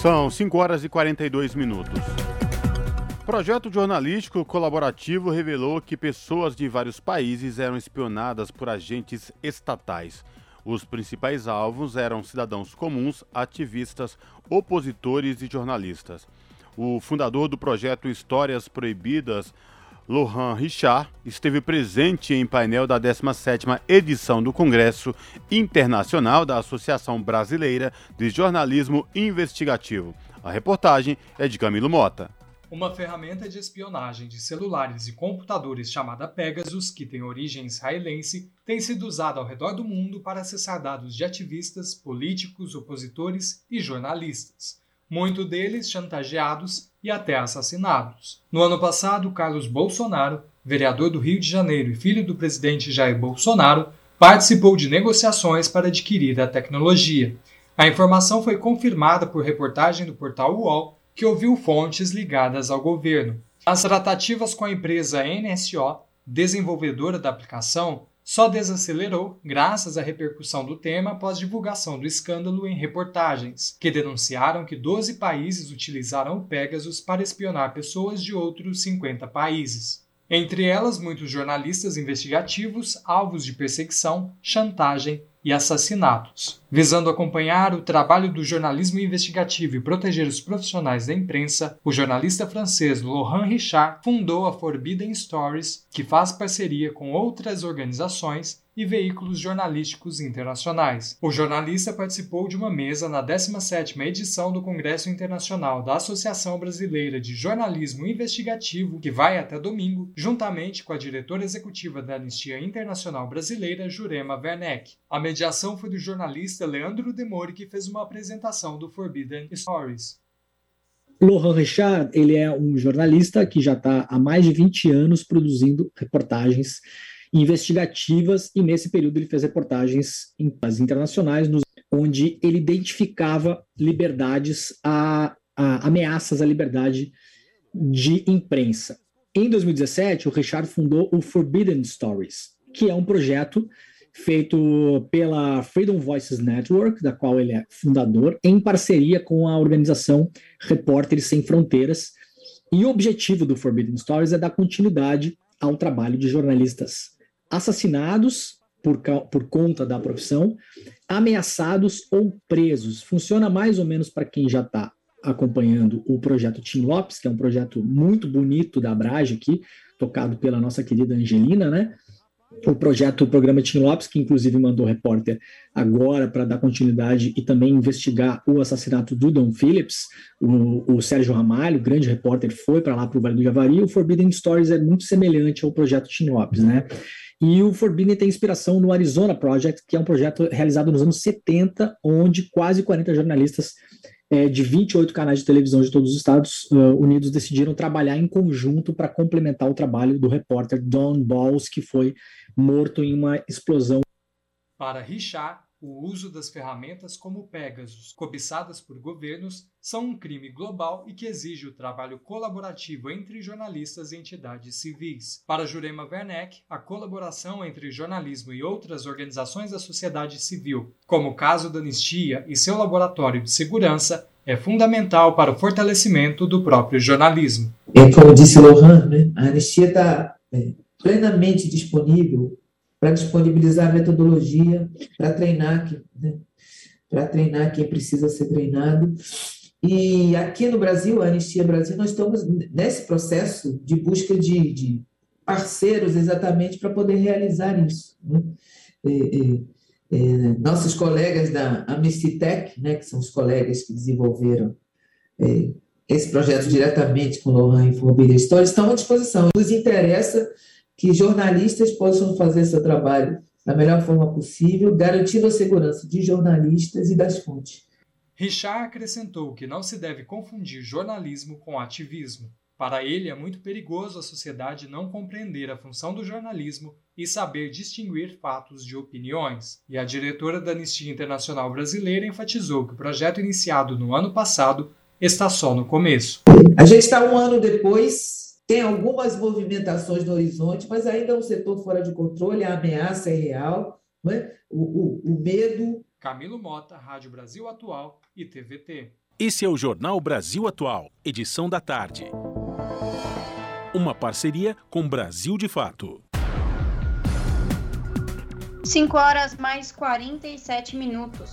São 5 horas e 42 minutos. Projeto jornalístico colaborativo revelou que pessoas de vários países eram espionadas por agentes estatais. Os principais alvos eram cidadãos comuns, ativistas, opositores e jornalistas. O fundador do projeto Histórias Proibidas, Lohan Richard, esteve presente em painel da 17ª edição do Congresso Internacional da Associação Brasileira de Jornalismo Investigativo. A reportagem é de Camilo Mota. Uma ferramenta de espionagem de celulares e computadores chamada Pegasus, que tem origem israelense, tem sido usada ao redor do mundo para acessar dados de ativistas, políticos, opositores e jornalistas, muitos deles chantageados e até assassinados. No ano passado, Carlos Bolsonaro, vereador do Rio de Janeiro e filho do presidente Jair Bolsonaro, participou de negociações para adquirir a tecnologia. A informação foi confirmada por reportagem do portal UOL que ouviu fontes ligadas ao governo. As tratativas com a empresa NSO, desenvolvedora da aplicação, só desacelerou graças à repercussão do tema após divulgação do escândalo em reportagens, que denunciaram que 12 países utilizaram o Pegasus para espionar pessoas de outros 50 países. Entre elas, muitos jornalistas investigativos alvos de perseguição, chantagem e assassinatos. Visando acompanhar o trabalho do jornalismo investigativo e proteger os profissionais da imprensa, o jornalista francês Laurent Richard fundou a Forbidden Stories, que faz parceria com outras organizações e veículos jornalísticos internacionais. O jornalista participou de uma mesa na 17ª edição do Congresso Internacional da Associação Brasileira de Jornalismo Investigativo, que vai até domingo, juntamente com a diretora executiva da Anistia Internacional Brasileira, Jurema Werneck. A mediação foi do jornalista Leandro Demore, que fez uma apresentação do Forbidden Stories. Laurent Richard, ele é um jornalista que já está há mais de 20 anos produzindo reportagens investigativas, e nesse período ele fez reportagens internacionais, nos, onde ele identificava liberdades, a, a, ameaças à liberdade de imprensa. Em 2017, o Richard fundou o Forbidden Stories, que é um projeto feito pela Freedom Voices Network, da qual ele é fundador, em parceria com a organização Repórteres Sem Fronteiras. E o objetivo do Forbidden Stories é dar continuidade ao trabalho de jornalistas assassinados por, por conta da profissão, ameaçados ou presos. Funciona mais ou menos para quem já está acompanhando o projeto Tim Lopes, que é um projeto muito bonito da Abrage aqui, tocado pela nossa querida Angelina, né? O projeto, o programa Tim Lopes, que inclusive mandou repórter agora para dar continuidade e também investigar o assassinato do Don Phillips, o, o Sérgio Ramalho, grande repórter, foi para lá para o Vale do Javari. O Forbidden Stories é muito semelhante ao projeto Tim Lopes, né? E o Forbidden tem inspiração no Arizona Project, que é um projeto realizado nos anos 70, onde quase 40 jornalistas é, de 28 canais de televisão de todos os Estados uh, Unidos decidiram trabalhar em conjunto para complementar o trabalho do repórter Don Balls, que foi morto em uma explosão. Para Richard, o uso das ferramentas como Pegasus, cobiçadas por governos, são um crime global e que exige o trabalho colaborativo entre jornalistas e entidades civis. Para Jurema Werneck, a colaboração entre jornalismo e outras organizações da sociedade civil, como o caso da Anistia e seu laboratório de segurança, é fundamental para o fortalecimento do próprio jornalismo. É como disse Lohan, né? a Anistia está é, plenamente disponível para disponibilizar metodologia, para treinar, né? para treinar quem precisa ser treinado. E aqui no Brasil, a Anistia Brasil, nós estamos nesse processo de busca de, de parceiros exatamente para poder realizar isso. Né? É, é, é, nossos colegas da Amistitec, né, que são os colegas que desenvolveram é, esse projeto diretamente com Lohan e Forbidden Story, estão à disposição. Nos interessa que jornalistas possam fazer seu trabalho da melhor forma possível, garantindo a segurança de jornalistas e das fontes. Richard acrescentou que não se deve confundir jornalismo com ativismo. Para ele, é muito perigoso a sociedade não compreender a função do jornalismo e saber distinguir fatos de opiniões. E a diretora da Anistia Internacional Brasileira enfatizou que o projeto iniciado no ano passado está só no começo. A gente está um ano depois tem algumas movimentações no horizonte, mas ainda é um setor fora de controle, a ameaça é real, é? o, o, o medo. Camilo Mota, Rádio Brasil Atual e TVT. Esse é o Jornal Brasil Atual, edição da tarde. Uma parceria com Brasil de Fato. 5 horas mais 47 minutos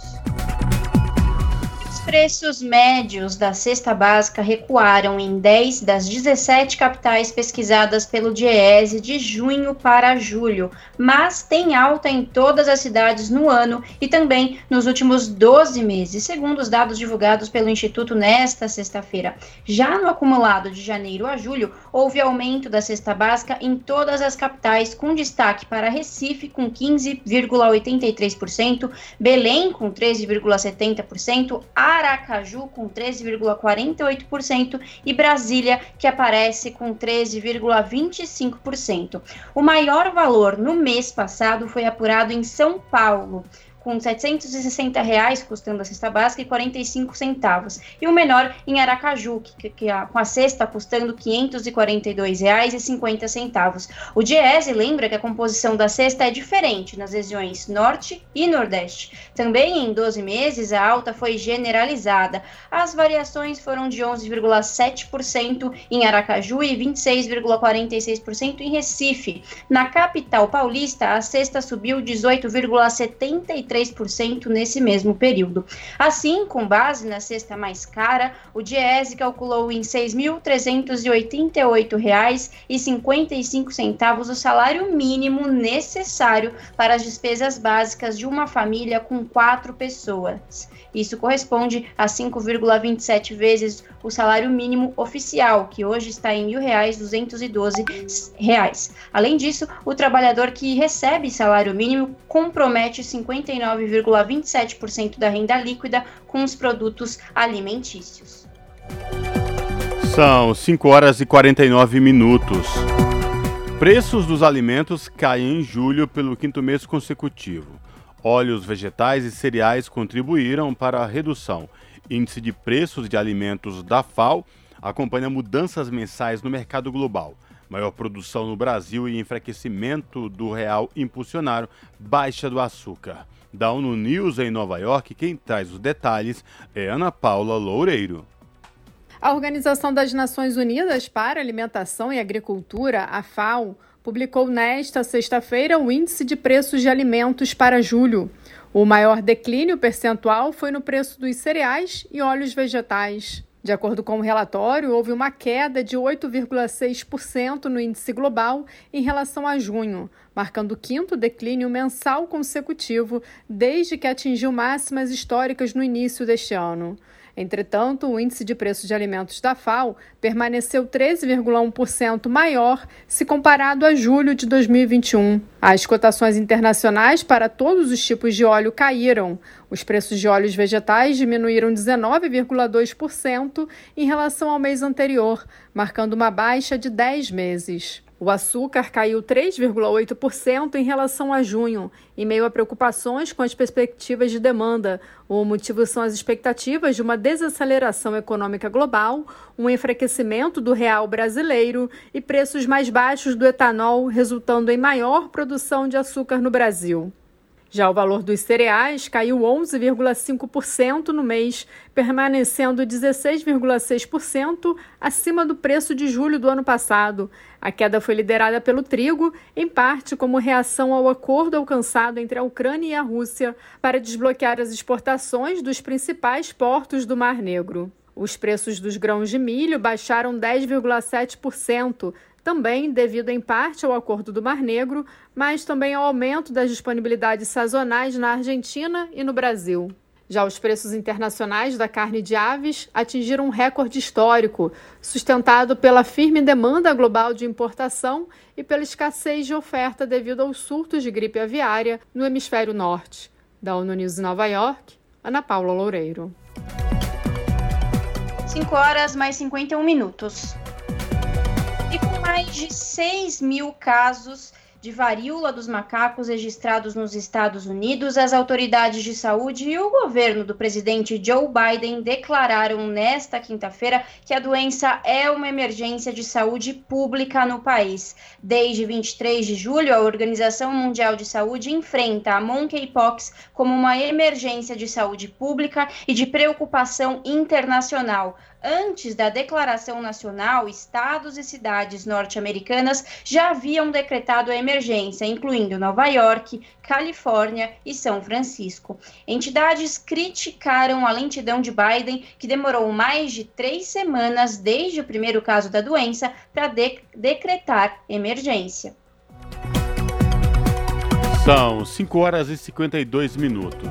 preços médios da cesta básica recuaram em 10 das 17 capitais pesquisadas pelo DIEESE de junho para julho, mas tem alta em todas as cidades no ano e também nos últimos 12 meses, segundo os dados divulgados pelo Instituto nesta sexta-feira. Já no acumulado de janeiro a julho, houve aumento da cesta básica em todas as capitais, com destaque para Recife, com 15,83%, Belém, com 13,70%, Aracaju com 13,48% e Brasília, que aparece com 13,25%. O maior valor no mês passado foi apurado em São Paulo, com 760 reais custando a cesta básica e 45 centavos. E o menor em Aracaju, que, que a, com a cesta custando 542 reais e 50 centavos. O Diese lembra que a composição da cesta é diferente nas regiões Norte e Nordeste. Também em 12 meses a alta foi generalizada. As variações foram de 11,7% em Aracaju e 26,46% em Recife. Na capital paulista, a cesta subiu 18,73 23% nesse mesmo período. Assim, com base na cesta mais cara, o Diese calculou em R$ 6.388,55 o salário mínimo necessário para as despesas básicas de uma família com quatro pessoas. Isso corresponde a 5,27 vezes o salário mínimo oficial, que hoje está em 1.212 reais. Além disso, o trabalhador que recebe salário mínimo compromete 59,27% da renda líquida com os produtos alimentícios. São 5 horas e 49 minutos. Preços dos alimentos caem em julho pelo quinto mês consecutivo. Óleos vegetais e cereais contribuíram para a redução. Índice de preços de alimentos da FAO acompanha mudanças mensais no mercado global. Maior produção no Brasil e enfraquecimento do real impulsionaram baixa do açúcar. Da ONU News em Nova York, quem traz os detalhes é Ana Paula Loureiro. A Organização das Nações Unidas para Alimentação e Agricultura, a FAO, publicou nesta sexta-feira o índice de preços de alimentos para julho. O maior declínio percentual foi no preço dos cereais e óleos vegetais. De acordo com o relatório, houve uma queda de 8,6% no índice global em relação a junho, marcando o quinto declínio mensal consecutivo desde que atingiu máximas históricas no início deste ano. Entretanto, o índice de preços de alimentos da FAO permaneceu 13,1% maior se comparado a julho de 2021. As cotações internacionais para todos os tipos de óleo caíram. Os preços de óleos vegetais diminuíram 19,2% em relação ao mês anterior, marcando uma baixa de 10 meses. O açúcar caiu 3,8% em relação a junho, em meio a preocupações com as perspectivas de demanda. O motivo são as expectativas de uma desaceleração econômica global, um enfraquecimento do real brasileiro e preços mais baixos do etanol, resultando em maior produção de açúcar no Brasil. Já o valor dos cereais caiu 11,5% no mês, permanecendo 16,6% acima do preço de julho do ano passado. A queda foi liderada pelo trigo, em parte como reação ao acordo alcançado entre a Ucrânia e a Rússia para desbloquear as exportações dos principais portos do Mar Negro. Os preços dos grãos de milho baixaram 10,7%, também devido em parte ao acordo do Mar Negro, mas também ao aumento das disponibilidades sazonais na Argentina e no Brasil. Já os preços internacionais da carne de aves atingiram um recorde histórico, sustentado pela firme demanda global de importação e pela escassez de oferta devido aos surtos de gripe aviária no hemisfério norte. Da ONU News em Nova York, Ana Paula Loureiro. 5 horas mais 51 minutos. E com mais de 6 mil casos de varíola dos macacos registrados nos Estados Unidos, as autoridades de saúde e o governo do presidente Joe Biden declararam nesta quinta-feira que a doença é uma emergência de saúde pública no país. Desde 23 de julho, a Organização Mundial de Saúde enfrenta a monkeypox como uma emergência de saúde pública e de preocupação internacional. Antes da declaração nacional, estados e cidades norte-americanas já haviam decretado a emergência, incluindo Nova York, Califórnia e São Francisco. Entidades criticaram a lentidão de Biden, que demorou mais de três semanas desde o primeiro caso da doença para de decretar emergência. São 5 horas e 52 minutos.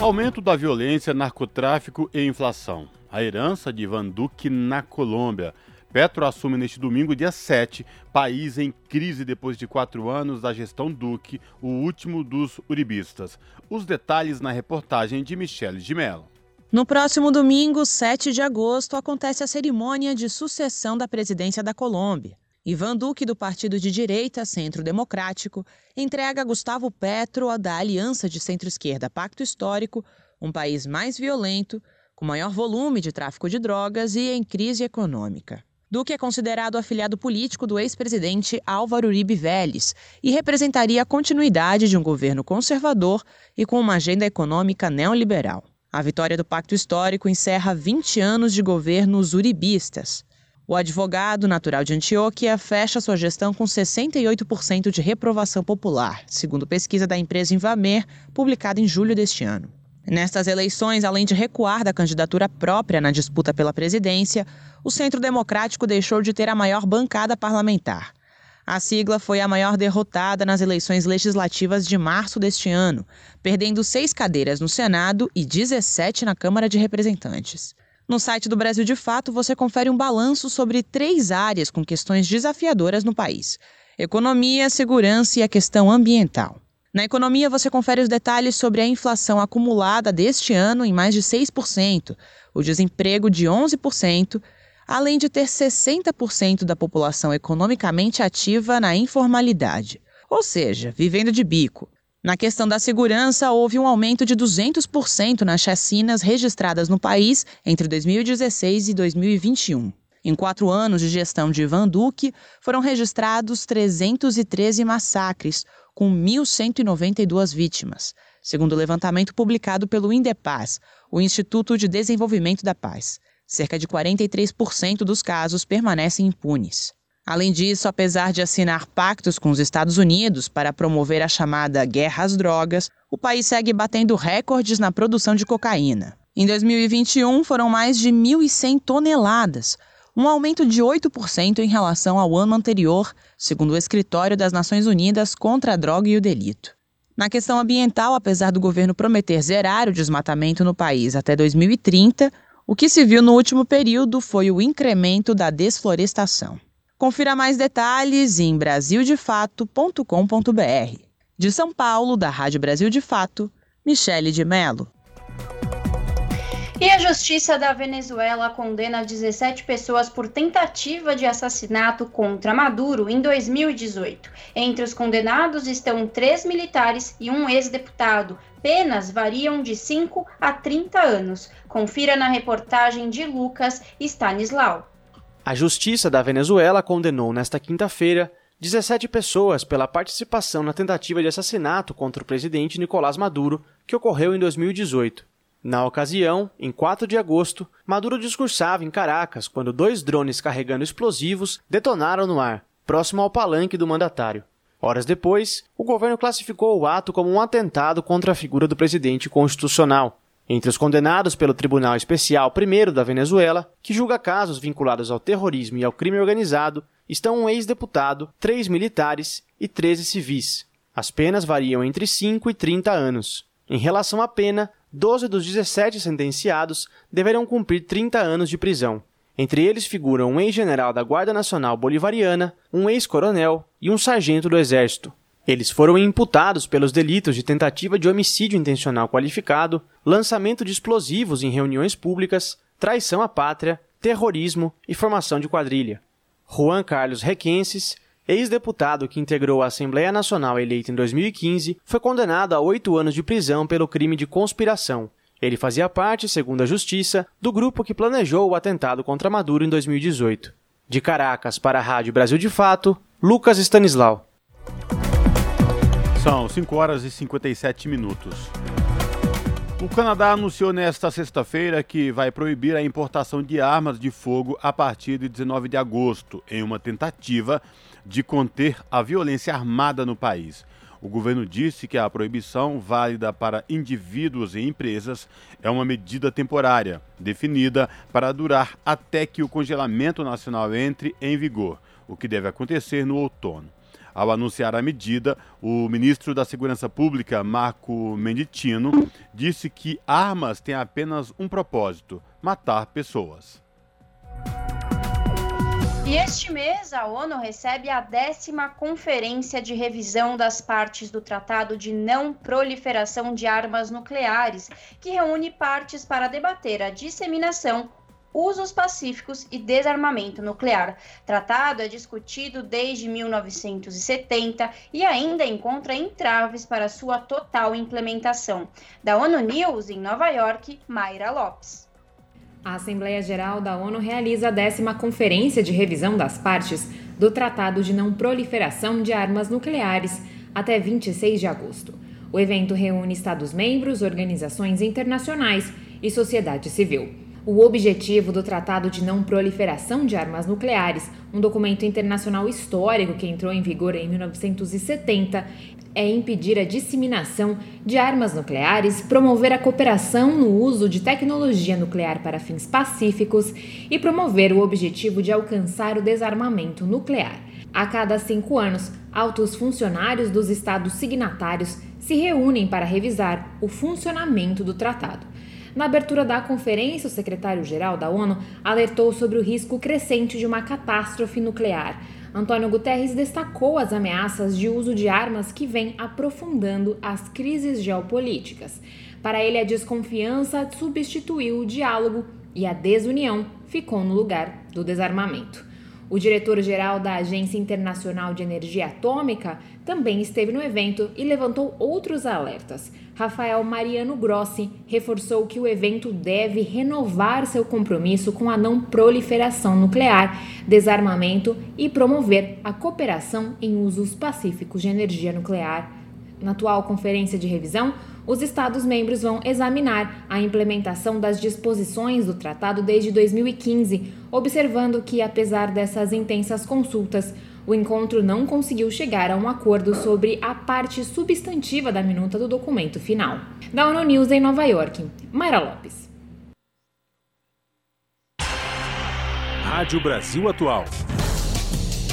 Aumento da violência, narcotráfico e inflação a herança de Van Duque na Colômbia. Petro assume neste domingo, dia 7, país em crise depois de quatro anos da gestão Duque, o último dos uribistas. Os detalhes na reportagem de Michele de Mello. No próximo domingo, 7 de agosto, acontece a cerimônia de sucessão da presidência da Colômbia. Ivan Duque, do partido de direita Centro Democrático, entrega Gustavo Petro da aliança de centro-esquerda Pacto Histórico, um país mais violento, com maior volume de tráfico de drogas e em crise econômica. Duque é considerado afiliado político do ex-presidente Álvaro Uribe Vélez e representaria a continuidade de um governo conservador e com uma agenda econômica neoliberal. A vitória do Pacto Histórico encerra 20 anos de governos uribistas. O advogado natural de Antioquia fecha sua gestão com 68% de reprovação popular, segundo pesquisa da empresa Invamer, publicada em julho deste ano. Nestas eleições, além de recuar da candidatura própria na disputa pela presidência, o Centro Democrático deixou de ter a maior bancada parlamentar. A sigla foi a maior derrotada nas eleições legislativas de março deste ano, perdendo seis cadeiras no Senado e 17 na Câmara de Representantes. No site do Brasil de Fato, você confere um balanço sobre três áreas com questões desafiadoras no país: economia, segurança e a questão ambiental. Na economia, você confere os detalhes sobre a inflação acumulada deste ano em mais de 6%, o desemprego de 11%, além de ter 60% da população economicamente ativa na informalidade, ou seja, vivendo de bico. Na questão da segurança, houve um aumento de 200% nas chacinas registradas no país entre 2016 e 2021. Em quatro anos de gestão de Ivan Duque, foram registrados 313 massacres, com 1.192 vítimas, segundo o levantamento publicado pelo Indepaz, o Instituto de Desenvolvimento da Paz. Cerca de 43% dos casos permanecem impunes. Além disso, apesar de assinar pactos com os Estados Unidos para promover a chamada guerra às drogas, o país segue batendo recordes na produção de cocaína. Em 2021, foram mais de 1.100 toneladas, um aumento de 8% em relação ao ano anterior, segundo o Escritório das Nações Unidas contra a Droga e o Delito. Na questão ambiental, apesar do governo prometer zerar o desmatamento no país até 2030, o que se viu no último período foi o incremento da desflorestação. Confira mais detalhes em brasildefato.com.br. De São Paulo, da Rádio Brasil de Fato, Michele de Mello. E a Justiça da Venezuela condena 17 pessoas por tentativa de assassinato contra Maduro em 2018. Entre os condenados estão três militares e um ex-deputado. Penas variam de 5 a 30 anos. Confira na reportagem de Lucas Stanislau. A Justiça da Venezuela condenou nesta quinta-feira 17 pessoas pela participação na tentativa de assassinato contra o presidente Nicolás Maduro, que ocorreu em 2018. Na ocasião, em 4 de agosto, Maduro discursava em Caracas quando dois drones carregando explosivos detonaram no ar, próximo ao palanque do mandatário. Horas depois, o governo classificou o ato como um atentado contra a figura do presidente constitucional. Entre os condenados pelo Tribunal Especial I da Venezuela, que julga casos vinculados ao terrorismo e ao crime organizado, estão um ex-deputado, três militares e 13 civis. As penas variam entre 5 e 30 anos. Em relação à pena, 12 dos 17 sentenciados deverão cumprir 30 anos de prisão. Entre eles figuram um ex-general da Guarda Nacional Bolivariana, um ex-coronel e um sargento do Exército. Eles foram imputados pelos delitos de tentativa de homicídio intencional qualificado, lançamento de explosivos em reuniões públicas, traição à pátria, terrorismo e formação de quadrilha. Juan Carlos Requenses ex-deputado que integrou a Assembleia Nacional eleita em 2015, foi condenado a oito anos de prisão pelo crime de conspiração. Ele fazia parte, segundo a Justiça, do grupo que planejou o atentado contra Maduro em 2018. De Caracas para a Rádio Brasil de Fato, Lucas Stanislau. São 5 horas e 57 minutos. O Canadá anunciou nesta sexta-feira que vai proibir a importação de armas de fogo a partir de 19 de agosto, em uma tentativa de conter a violência armada no país. O governo disse que a proibição, válida para indivíduos e empresas, é uma medida temporária, definida para durar até que o congelamento nacional entre em vigor, o que deve acontecer no outono. Ao anunciar a medida, o ministro da Segurança Pública, Marco Menditino, disse que armas têm apenas um propósito: matar pessoas. E este mês, a ONU recebe a décima Conferência de Revisão das Partes do Tratado de Não Proliferação de Armas Nucleares, que reúne partes para debater a disseminação, usos pacíficos e desarmamento nuclear. Tratado é discutido desde 1970 e ainda encontra entraves para sua total implementação. Da ONU News, em Nova York, Mayra Lopes. A Assembleia Geral da ONU realiza a décima Conferência de Revisão das Partes do Tratado de Não Proliferação de Armas Nucleares até 26 de agosto. O evento reúne Estados-membros, organizações internacionais e sociedade civil. O objetivo do Tratado de Não Proliferação de Armas Nucleares, um documento internacional histórico que entrou em vigor em 1970, é impedir a disseminação de armas nucleares, promover a cooperação no uso de tecnologia nuclear para fins pacíficos e promover o objetivo de alcançar o desarmamento nuclear. A cada cinco anos, altos funcionários dos estados signatários se reúnem para revisar o funcionamento do tratado. Na abertura da conferência, o secretário-geral da ONU alertou sobre o risco crescente de uma catástrofe nuclear. Antônio Guterres destacou as ameaças de uso de armas que vêm aprofundando as crises geopolíticas. Para ele, a desconfiança substituiu o diálogo e a desunião ficou no lugar do desarmamento. O diretor-geral da Agência Internacional de Energia Atômica também esteve no evento e levantou outros alertas. Rafael Mariano Grossi reforçou que o evento deve renovar seu compromisso com a não proliferação nuclear, desarmamento e promover a cooperação em usos pacíficos de energia nuclear. Na atual conferência de revisão, os Estados-membros vão examinar a implementação das disposições do tratado desde 2015, observando que, apesar dessas intensas consultas, o encontro não conseguiu chegar a um acordo sobre a parte substantiva da minuta do documento final. Da ONU News em Nova York, Mayra Lopes. Rádio Brasil Atual.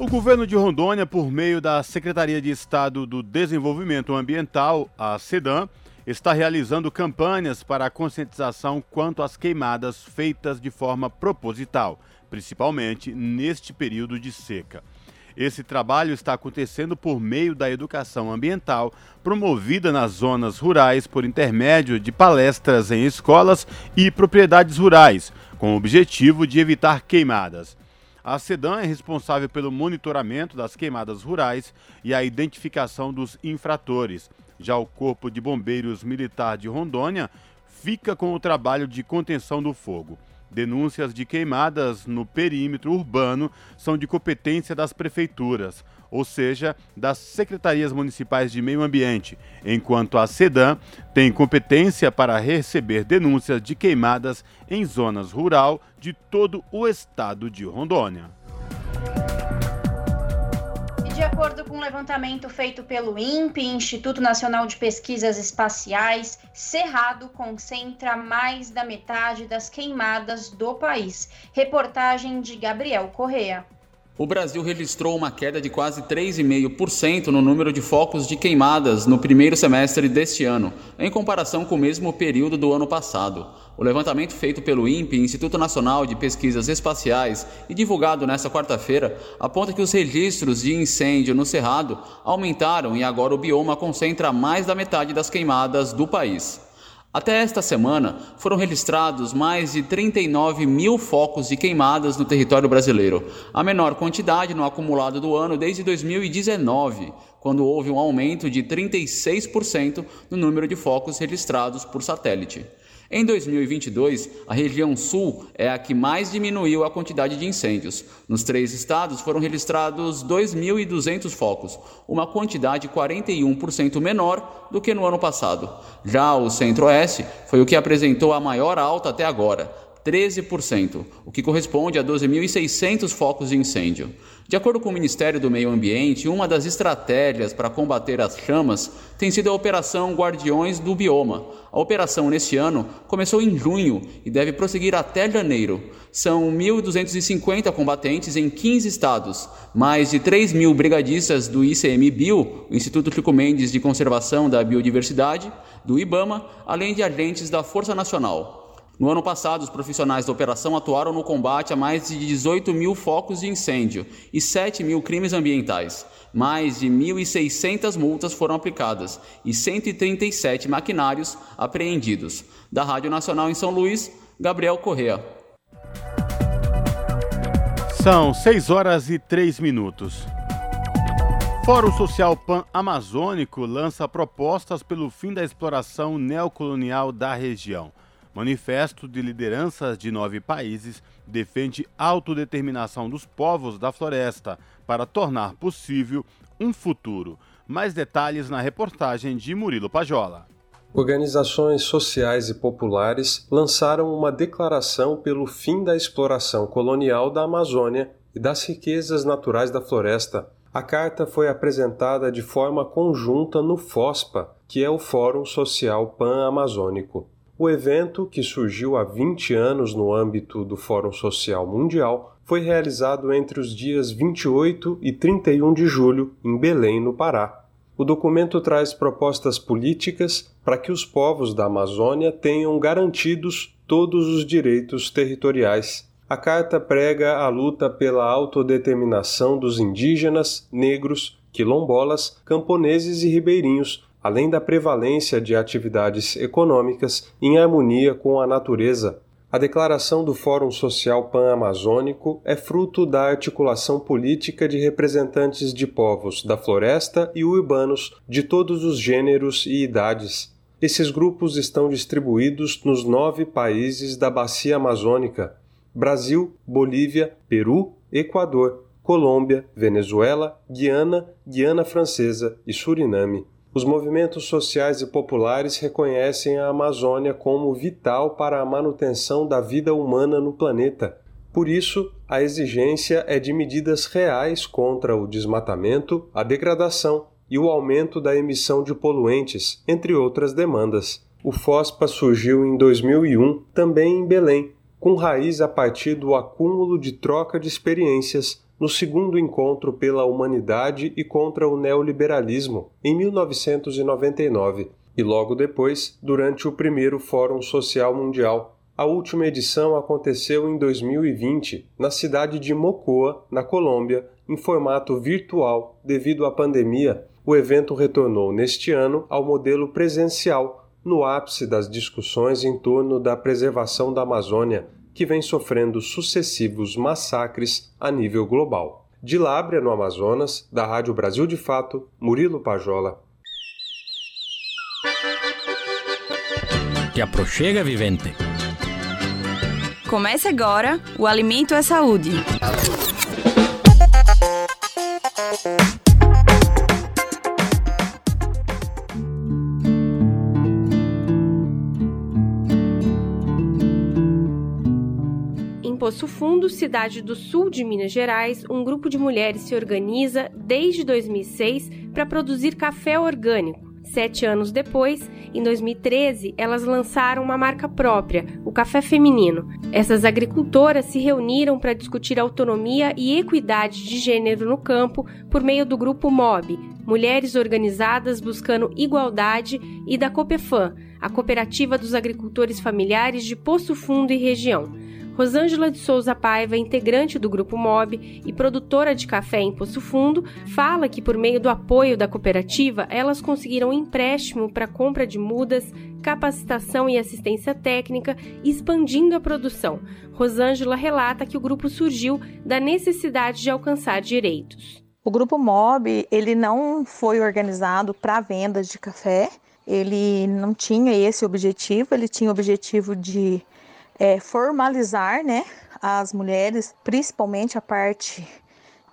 O governo de Rondônia, por meio da Secretaria de Estado do Desenvolvimento Ambiental, a SEDAM, está realizando campanhas para a conscientização quanto às queimadas feitas de forma proposital, principalmente neste período de seca. Esse trabalho está acontecendo por meio da educação ambiental, promovida nas zonas rurais por intermédio de palestras em escolas e propriedades rurais, com o objetivo de evitar queimadas. A SEDAM é responsável pelo monitoramento das queimadas rurais e a identificação dos infratores. Já o Corpo de Bombeiros Militar de Rondônia fica com o trabalho de contenção do fogo. Denúncias de queimadas no perímetro urbano são de competência das prefeituras, ou seja, das secretarias municipais de meio ambiente, enquanto a SEDAM tem competência para receber denúncias de queimadas em zonas rural de todo o estado de Rondônia. De acordo com um levantamento feito pelo INPE, Instituto Nacional de Pesquisas Espaciais, Cerrado concentra mais da metade das queimadas do país. Reportagem de Gabriel Correa. O Brasil registrou uma queda de quase 3,5% no número de focos de queimadas no primeiro semestre deste ano, em comparação com o mesmo período do ano passado. O levantamento feito pelo INPE, Instituto Nacional de Pesquisas Espaciais, e divulgado nesta quarta-feira, aponta que os registros de incêndio no Cerrado aumentaram e agora o bioma concentra mais da metade das queimadas do país. Até esta semana, foram registrados mais de 39 mil focos de queimadas no território brasileiro, a menor quantidade no acumulado do ano desde 2019, quando houve um aumento de 36% no número de focos registrados por satélite. Em 2022, a região sul é a que mais diminuiu a quantidade de incêndios. Nos três estados foram registrados 2.200 focos, uma quantidade 41% menor do que no ano passado. Já o centro-oeste foi o que apresentou a maior alta até agora, 13%, o que corresponde a 12.600 focos de incêndio. De acordo com o Ministério do Meio Ambiente, uma das estratégias para combater as chamas tem sido a Operação Guardiões do Bioma. A operação neste ano começou em junho e deve prosseguir até janeiro. São 1.250 combatentes em 15 estados, mais de 3 mil brigadistas do ICMBio, Instituto Chico Mendes de Conservação da Biodiversidade, do IBAMA, além de agentes da Força Nacional. No ano passado, os profissionais da operação atuaram no combate a mais de 18 mil focos de incêndio e 7 mil crimes ambientais. Mais de 1.600 multas foram aplicadas e 137 maquinários apreendidos. Da Rádio Nacional em São Luís, Gabriel Correa. São 6 horas e 3 minutos. Fórum Social Pan-Amazônico lança propostas pelo fim da exploração neocolonial da região. Manifesto de lideranças de nove países defende autodeterminação dos povos da floresta para tornar possível um futuro. Mais detalhes na reportagem de Murilo Pajola. Organizações sociais e populares lançaram uma declaração pelo fim da exploração colonial da Amazônia e das riquezas naturais da floresta. A carta foi apresentada de forma conjunta no FOSPA, que é o Fórum Social Pan-Amazônico. O evento, que surgiu há 20 anos no âmbito do Fórum Social Mundial, foi realizado entre os dias 28 e 31 de julho, em Belém, no Pará. O documento traz propostas políticas para que os povos da Amazônia tenham garantidos todos os direitos territoriais. A carta prega a luta pela autodeterminação dos indígenas, negros, quilombolas, camponeses e ribeirinhos, além da prevalência de atividades econômicas em harmonia com a natureza, a declaração do Fórum Social Pan-Amazônico é fruto da articulação política de representantes de povos da floresta e urbanos de todos os gêneros e idades. Esses grupos estão distribuídos nos nove países da Bacia Amazônica: Brasil, Bolívia, Peru, Equador, Colômbia, Venezuela, Guiana, Guiana Francesa e Suriname. Os movimentos sociais e populares reconhecem a Amazônia como vital para a manutenção da vida humana no planeta. Por isso, a exigência é de medidas reais contra o desmatamento, a degradação e o aumento da emissão de poluentes, entre outras demandas. O FOSPA surgiu em 2001, também em Belém, com raiz a partir do acúmulo de troca de experiências no segundo encontro pela humanidade e contra o neoliberalismo, em 1999, e logo depois, durante o primeiro Fórum Social Mundial. A última edição aconteceu em 2020, na cidade de Mocoa, na Colômbia, em formato virtual devido à pandemia. O evento retornou neste ano ao modelo presencial, no ápice das discussões em torno da preservação da Amazônia, que vem sofrendo sucessivos massacres a nível global. De Lábrea, no Amazonas, da Rádio Brasil de Fato, Murilo Pajola. Que aproxega, vivente. Comece agora o Alimento é Saúde. Poço Fundo, cidade do sul de Minas Gerais, um grupo de mulheres se organiza desde 2006 para produzir café orgânico. Sete anos depois, em 2013, elas lançaram uma marca própria, o Café Feminino. Essas agricultoras se reuniram para discutir autonomia e equidade de gênero no campo por meio do grupo MOB, Mulheres Organizadas Buscando Igualdade, e da Copefam, a Cooperativa dos Agricultores Familiares de Poço Fundo e Região. Rosângela de Souza Paiva, integrante do Grupo MOB e produtora de café em Poço Fundo, fala que por meio do apoio da cooperativa, elas conseguiram um empréstimo para compra de mudas, capacitação e assistência técnica, expandindo a produção. Rosângela relata que o grupo surgiu da necessidade de alcançar direitos. O grupo MOB, ele não foi organizado para vendas de café, ele não tinha esse objetivo, ele tinha o objetivo de é, formalizar né, as mulheres, principalmente a parte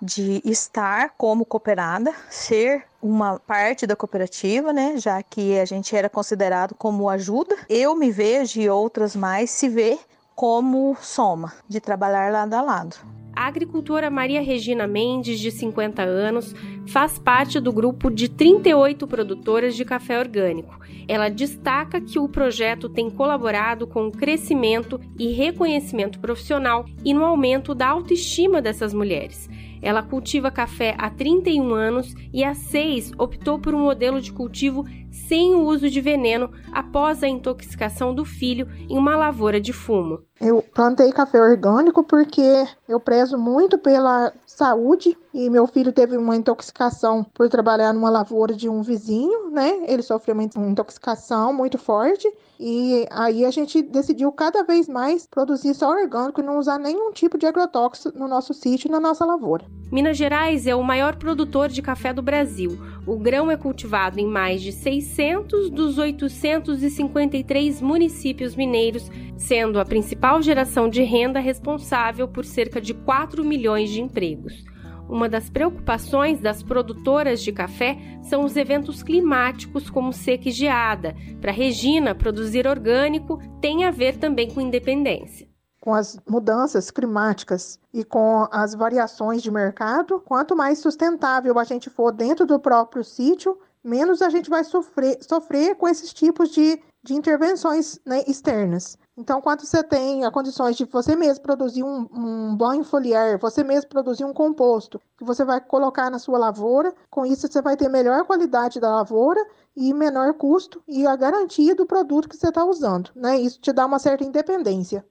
de estar como cooperada, ser uma parte da cooperativa, né, já que a gente era considerado como ajuda. Eu me vejo e outras mais se vê como soma, de trabalhar lado a lado. A agricultora Maria Regina Mendes, de 50 anos, faz parte do grupo de 38 produtoras de café orgânico. Ela destaca que o projeto tem colaborado com o crescimento e reconhecimento profissional e no aumento da autoestima dessas mulheres. Ela cultiva café há 31 anos e há seis optou por um modelo de cultivo sem o uso de veneno após a intoxicação do filho em uma lavoura de fumo. Eu plantei café orgânico porque eu prezo muito pela saúde e meu filho teve uma intoxicação por trabalhar numa lavoura de um vizinho, né? Ele sofreu uma intoxicação muito forte e aí a gente decidiu cada vez mais produzir só orgânico e não usar nenhum tipo de agrotóxico no nosso sítio e na nossa lavoura. Minas Gerais é o maior produtor de café do Brasil. O grão é cultivado em mais de 600 dos 853 municípios mineiros, sendo a principal geração de renda responsável por cerca de 4 milhões de empregos. Uma das preocupações das produtoras de café são os eventos climáticos, como seca e geada. Para Regina, produzir orgânico tem a ver também com independência. Com as mudanças climáticas e com as variações de mercado, quanto mais sustentável a gente for dentro do próprio sítio, menos a gente vai sofrer, sofrer com esses tipos de, de intervenções né, externas. Então, quando você tem as condições de você mesmo produzir um, um banho foliar, você mesmo produzir um composto, que você vai colocar na sua lavoura, com isso você vai ter melhor qualidade da lavoura e menor custo e a garantia do produto que você está usando. Né? Isso te dá uma certa independência.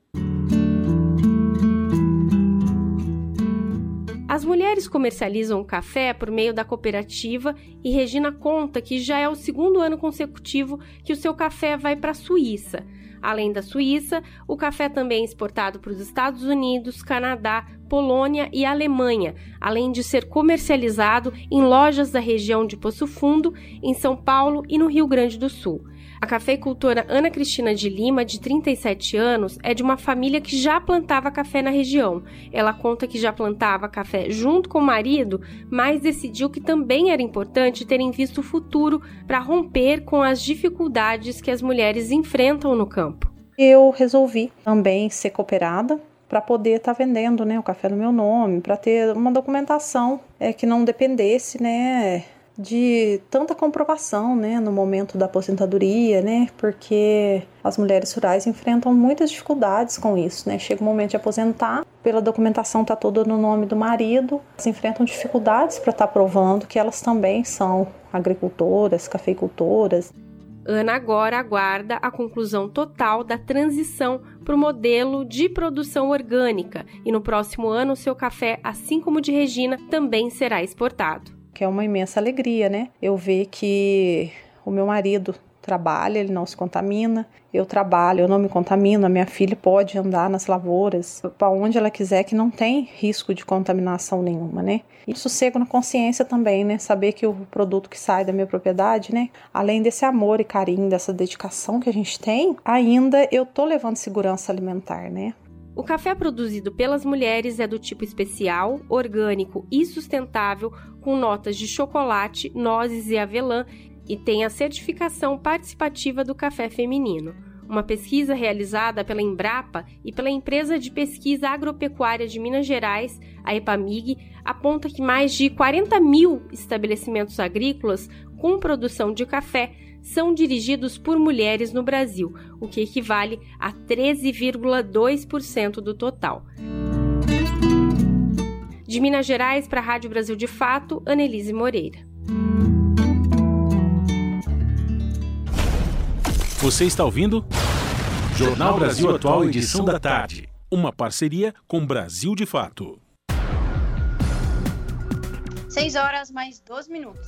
As mulheres comercializam café por meio da cooperativa e Regina conta que já é o segundo ano consecutivo que o seu café vai para a Suíça. Além da Suíça, o café também é exportado para os Estados Unidos, Canadá, Polônia e Alemanha, além de ser comercializado em lojas da região de Poço Fundo, em São Paulo e no Rio Grande do Sul. A cafeicultora Ana Cristina de Lima, de 37 anos, é de uma família que já plantava café na região. Ela conta que já plantava café junto com o marido, mas decidiu que também era importante terem visto o futuro para romper com as dificuldades que as mulheres enfrentam no campo. Eu resolvi também ser cooperada para poder estar tá vendendo né, o café no meu nome, para ter uma documentação é, que não dependesse né, de tanta comprovação, né, no momento da aposentadoria, né, porque as mulheres rurais enfrentam muitas dificuldades com isso, né, chega o momento de aposentar, pela documentação tá toda no nome do marido, elas enfrentam dificuldades para estar tá provando que elas também são agricultoras, cafeicultoras. Ana agora aguarda a conclusão total da transição para o modelo de produção orgânica e no próximo ano seu café, assim como de Regina, também será exportado que é uma imensa alegria, né? Eu ver que o meu marido trabalha, ele não se contamina, eu trabalho, eu não me contamino, a minha filha pode andar nas lavouras para onde ela quiser, que não tem risco de contaminação nenhuma, né? E sossego na consciência também, né? Saber que o produto que sai da minha propriedade, né? Além desse amor e carinho, dessa dedicação que a gente tem, ainda eu tô levando segurança alimentar, né? O café produzido pelas mulheres é do tipo especial, orgânico e sustentável, com notas de chocolate, nozes e avelã e tem a certificação participativa do café feminino. Uma pesquisa realizada pela Embrapa e pela Empresa de Pesquisa Agropecuária de Minas Gerais, a EPAMIG, aponta que mais de 40 mil estabelecimentos agrícolas com produção de café são dirigidos por mulheres no Brasil, o que equivale a 13,2% do total. De Minas Gerais para a Rádio Brasil de Fato, Annelise Moreira. Você está ouvindo? Jornal Brasil Atual, edição da tarde. Uma parceria com Brasil de Fato. 6 horas mais 12 minutos.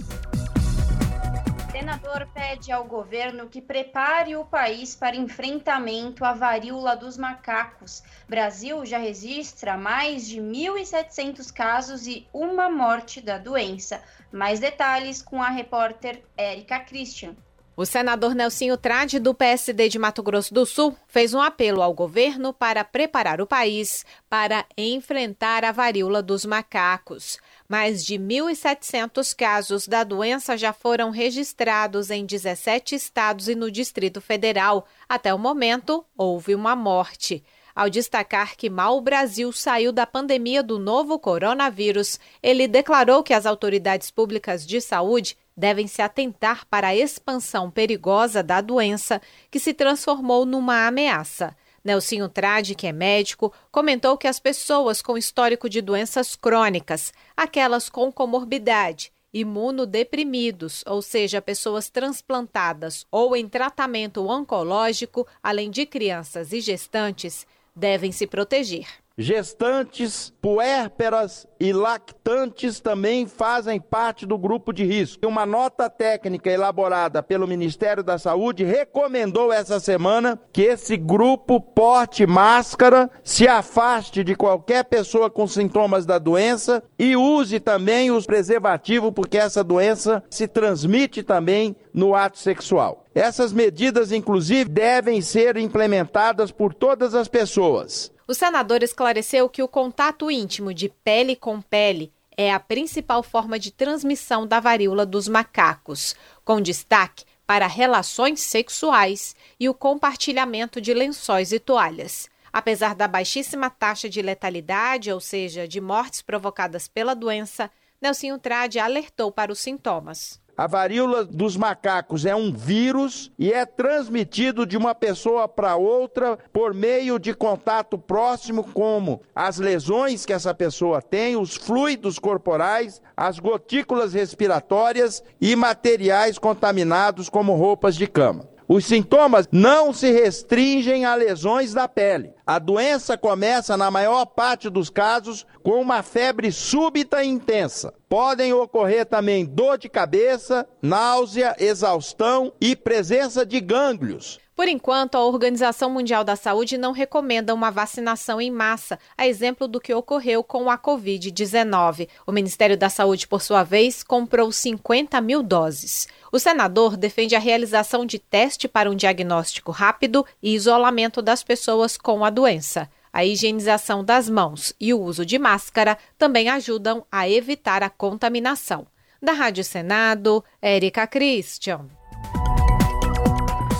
Senador pede ao governo que prepare o país para enfrentamento à varíola dos macacos. Brasil já registra mais de 1.700 casos e uma morte da doença. Mais detalhes com a repórter Érica Christian. O senador Nelsinho Trade, do PSD de Mato Grosso do Sul, fez um apelo ao governo para preparar o país para enfrentar a varíola dos macacos. Mais de 1.700 casos da doença já foram registrados em 17 estados e no Distrito Federal. Até o momento, houve uma morte. Ao destacar que mal o Brasil saiu da pandemia do novo coronavírus, ele declarou que as autoridades públicas de saúde devem se atentar para a expansão perigosa da doença que se transformou numa ameaça. Nelsinho Trade, que é médico, comentou que as pessoas com histórico de doenças crônicas, aquelas com comorbidade, imunodeprimidos, ou seja, pessoas transplantadas ou em tratamento oncológico, além de crianças e gestantes, devem se proteger. Gestantes, puérperas e lactantes também fazem parte do grupo de risco. Uma nota técnica elaborada pelo Ministério da Saúde recomendou essa semana que esse grupo porte máscara, se afaste de qualquer pessoa com sintomas da doença e use também os preservativos, porque essa doença se transmite também no ato sexual. Essas medidas, inclusive, devem ser implementadas por todas as pessoas. O senador esclareceu que o contato íntimo de pele com pele é a principal forma de transmissão da varíola dos macacos, com destaque para relações sexuais e o compartilhamento de lençóis e toalhas. Apesar da baixíssima taxa de letalidade, ou seja, de mortes provocadas pela doença, Nelsinho Trade alertou para os sintomas. A varíola dos macacos é um vírus e é transmitido de uma pessoa para outra por meio de contato próximo, como as lesões que essa pessoa tem, os fluidos corporais, as gotículas respiratórias e materiais contaminados, como roupas de cama. Os sintomas não se restringem a lesões da pele. A doença começa, na maior parte dos casos, com uma febre súbita e intensa. Podem ocorrer também dor de cabeça, náusea, exaustão e presença de gânglios. Por enquanto, a Organização Mundial da Saúde não recomenda uma vacinação em massa, a exemplo do que ocorreu com a Covid-19. O Ministério da Saúde, por sua vez, comprou 50 mil doses. O senador defende a realização de teste para um diagnóstico rápido e isolamento das pessoas com a doença. A higienização das mãos e o uso de máscara também ajudam a evitar a contaminação. Da Rádio Senado, Érica Christian.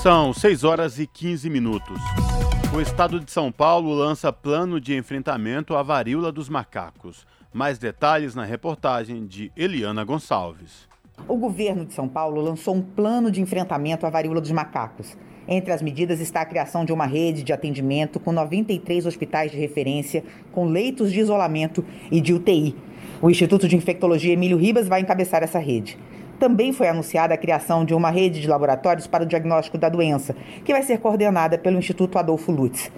São 6 horas e 15 minutos. O estado de São Paulo lança plano de enfrentamento à varíola dos macacos. Mais detalhes na reportagem de Eliana Gonçalves. O governo de São Paulo lançou um plano de enfrentamento à varíola dos macacos. Entre as medidas está a criação de uma rede de atendimento com 93 hospitais de referência, com leitos de isolamento e de UTI. O Instituto de Infectologia Emílio Ribas vai encabeçar essa rede também foi anunciada a criação de uma rede de laboratórios para o diagnóstico da doença, que vai ser coordenada pelo Instituto Adolfo Lutz.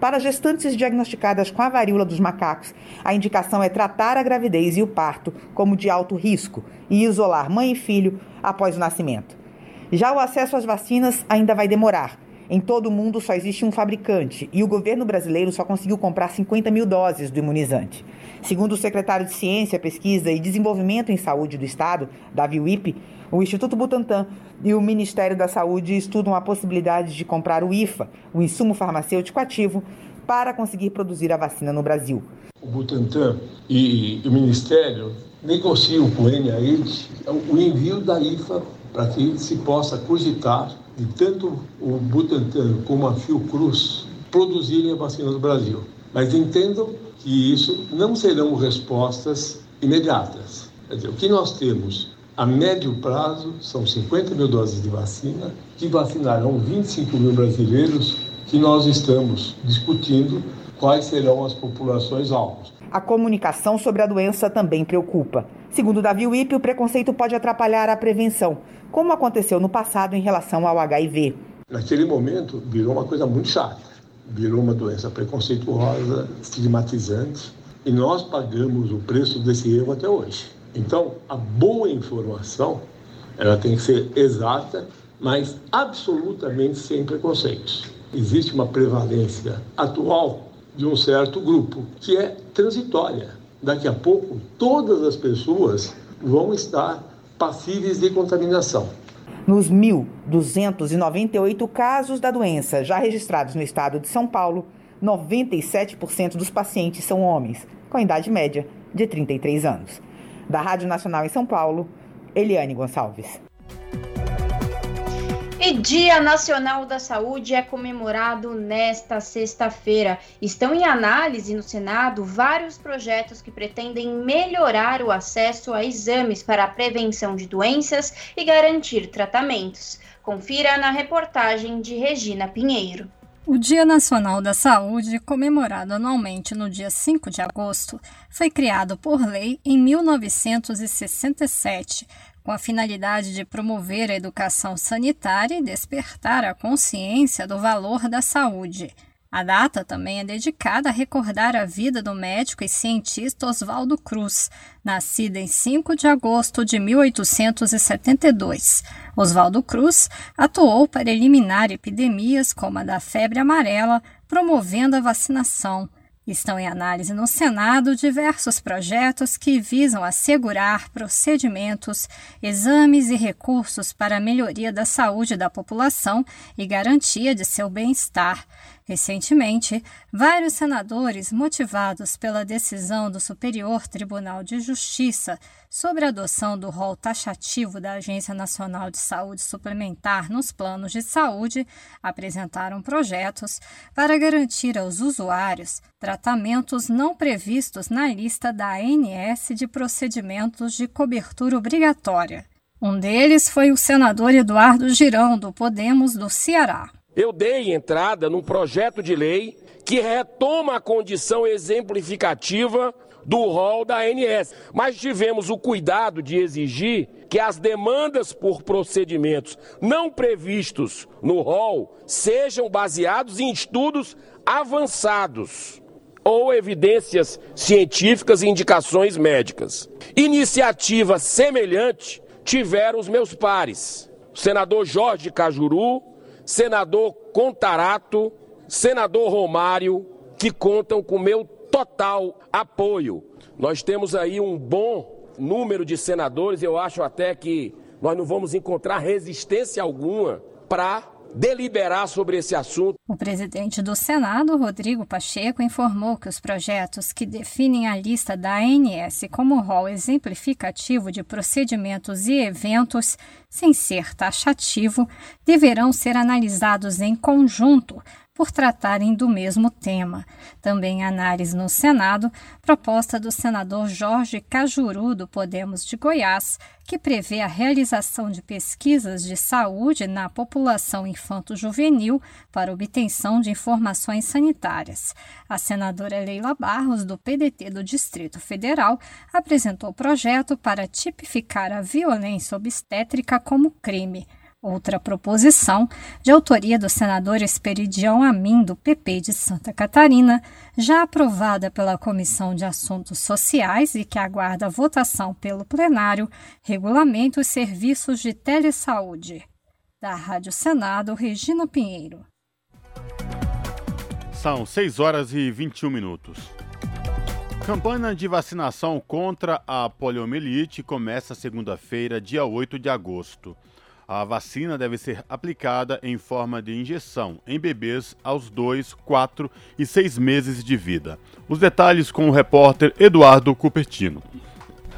Para gestantes diagnosticadas com a varíola dos macacos, a indicação é tratar a gravidez e o parto como de alto risco e isolar mãe e filho após o nascimento. Já o acesso às vacinas ainda vai demorar. Em todo o mundo só existe um fabricante e o governo brasileiro só conseguiu comprar 50 mil doses do imunizante. Segundo o secretário de Ciência, Pesquisa e Desenvolvimento em Saúde do Estado, Davi Wipe, o Instituto Butantan e o Ministério da Saúde estudam a possibilidade de comprar o IFA, o insumo farmacêutico ativo, para conseguir produzir a vacina no Brasil. O Butantan e o Ministério negociam com o NIH o envio da IFA para que se possa cogitar de tanto o Butantan como a Fiocruz produzirem a vacina no Brasil. Mas entendam que isso não serão respostas imediatas. Quer dizer, o que nós temos a médio prazo são 50 mil doses de vacina, que vacinarão 25 mil brasileiros, que nós estamos discutindo quais serão as populações alvos. A comunicação sobre a doença também preocupa. Segundo Davi Wippe, o preconceito pode atrapalhar a prevenção, como aconteceu no passado em relação ao HIV. Naquele momento, virou uma coisa muito chata virou uma doença preconceituosa, estigmatizante, e nós pagamos o preço desse erro até hoje. Então, a boa informação, ela tem que ser exata, mas absolutamente sem preconceitos. Existe uma prevalência atual de um certo grupo que é transitória. Daqui a pouco, todas as pessoas vão estar passíveis de contaminação. Nos 1.298 casos da doença já registrados no estado de São Paulo, 97% dos pacientes são homens, com idade média de 33 anos. Da Rádio Nacional em São Paulo, Eliane Gonçalves. E Dia Nacional da Saúde é comemorado nesta sexta-feira. Estão em análise no Senado vários projetos que pretendem melhorar o acesso a exames para a prevenção de doenças e garantir tratamentos. Confira na reportagem de Regina Pinheiro. O Dia Nacional da Saúde, comemorado anualmente no dia 5 de agosto, foi criado por lei em 1967 com a finalidade de promover a educação sanitária e despertar a consciência do valor da saúde. A data também é dedicada a recordar a vida do médico e cientista Oswaldo Cruz, nascido em 5 de agosto de 1872. Oswaldo Cruz atuou para eliminar epidemias como a da febre amarela, promovendo a vacinação. Estão em análise no Senado diversos projetos que visam assegurar procedimentos, exames e recursos para a melhoria da saúde da população e garantia de seu bem-estar. Recentemente, vários senadores, motivados pela decisão do Superior Tribunal de Justiça sobre a adoção do rol taxativo da Agência Nacional de Saúde Suplementar nos planos de saúde, apresentaram projetos para garantir aos usuários tratamentos não previstos na lista da ANS de procedimentos de cobertura obrigatória. Um deles foi o senador Eduardo Girão, do Podemos do Ceará eu dei entrada num projeto de lei que retoma a condição exemplificativa do rol da ANS. Mas tivemos o cuidado de exigir que as demandas por procedimentos não previstos no rol sejam baseados em estudos avançados ou evidências científicas e indicações médicas. Iniciativa semelhante tiveram os meus pares, o senador Jorge Cajuru senador Contarato, senador Romário, que contam com meu total apoio. Nós temos aí um bom número de senadores, eu acho até que nós não vamos encontrar resistência alguma para deliberar sobre esse assunto. O presidente do Senado, Rodrigo Pacheco, informou que os projetos que definem a lista da ANS como rol exemplificativo de procedimentos e eventos, sem ser taxativo, deverão ser analisados em conjunto por tratarem do mesmo tema. Também análise no Senado, proposta do senador Jorge Cajuru, do Podemos de Goiás, que prevê a realização de pesquisas de saúde na população infanto-juvenil para obtenção de informações sanitárias. A senadora Leila Barros, do PDT do Distrito Federal, apresentou o projeto para tipificar a violência obstétrica como crime. Outra proposição, de autoria do senador Esperidião Amin, do PP de Santa Catarina, já aprovada pela Comissão de Assuntos Sociais e que aguarda votação pelo plenário, regulamenta os serviços de telesaúde. Da Rádio Senado, Regina Pinheiro. São 6 horas e 21 minutos. Campanha de vacinação contra a poliomielite começa segunda-feira, dia 8 de agosto. A vacina deve ser aplicada em forma de injeção em bebês aos 2, 4 e 6 meses de vida. Os detalhes com o repórter Eduardo Cupertino.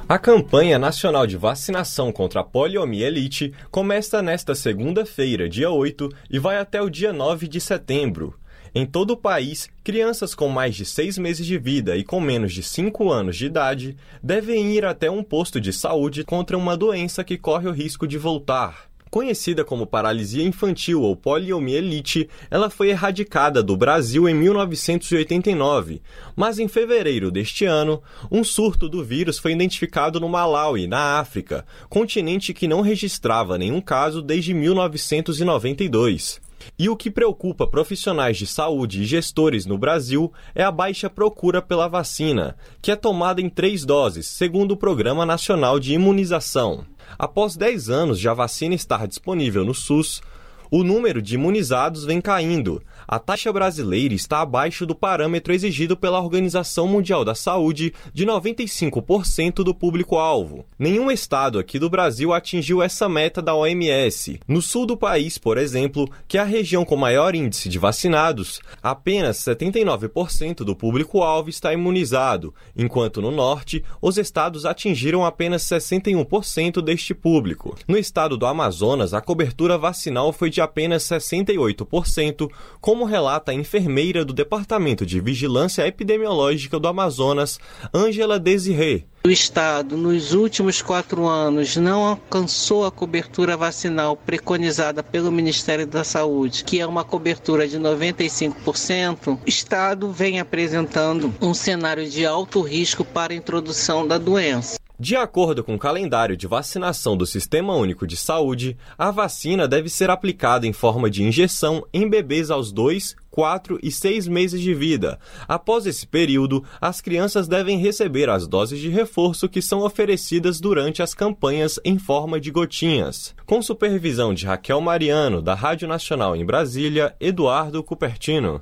A campanha nacional de vacinação contra a poliomielite começa nesta segunda-feira, dia 8, e vai até o dia 9 de setembro. Em todo o país, crianças com mais de seis meses de vida e com menos de 5 anos de idade devem ir até um posto de saúde contra uma doença que corre o risco de voltar. Conhecida como paralisia infantil ou poliomielite, ela foi erradicada do Brasil em 1989, mas em fevereiro deste ano, um surto do vírus foi identificado no Malawi, na África, continente que não registrava nenhum caso desde 1992. E o que preocupa profissionais de saúde e gestores no Brasil é a baixa procura pela vacina, que é tomada em três doses, segundo o Programa Nacional de Imunização. Após 10 anos de a vacina estar disponível no SUS, o número de imunizados vem caindo. A taxa brasileira está abaixo do parâmetro exigido pela Organização Mundial da Saúde de 95% do público-alvo. Nenhum estado aqui do Brasil atingiu essa meta da OMS. No sul do país, por exemplo, que é a região com maior índice de vacinados, apenas 79% do público-alvo está imunizado, enquanto no norte, os estados atingiram apenas 61% deste público. No estado do Amazonas, a cobertura vacinal foi de apenas 68%, como relata a enfermeira do Departamento de Vigilância Epidemiológica do Amazonas, Ângela Desiré. O Estado, nos últimos quatro anos, não alcançou a cobertura vacinal preconizada pelo Ministério da Saúde, que é uma cobertura de 95%. O Estado vem apresentando um cenário de alto risco para a introdução da doença. De acordo com o calendário de vacinação do Sistema Único de Saúde, a vacina deve ser aplicada em forma de injeção em bebês aos 2, 4 e 6 meses de vida. Após esse período, as crianças devem receber as doses de reforço que são oferecidas durante as campanhas em forma de gotinhas. Com supervisão de Raquel Mariano, da Rádio Nacional em Brasília, Eduardo Cupertino.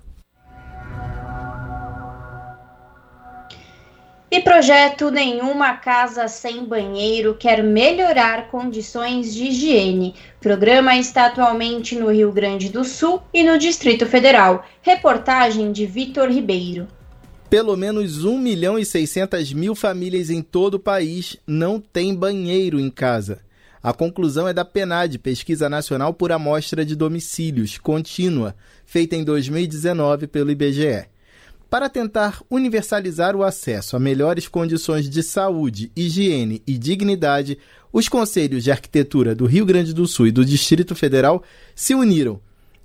E projeto Nenhuma Casa Sem Banheiro quer melhorar condições de higiene. Programa está atualmente no Rio Grande do Sul e no Distrito Federal. Reportagem de Vitor Ribeiro. Pelo menos 1 milhão e 600 mil famílias em todo o país não têm banheiro em casa. A conclusão é da PNAD, Pesquisa Nacional por Amostra de Domicílios, contínua, feita em 2019 pelo IBGE. Para tentar universalizar o acesso a melhores condições de saúde, higiene e dignidade, os conselhos de arquitetura do Rio Grande do Sul e do Distrito Federal se uniram.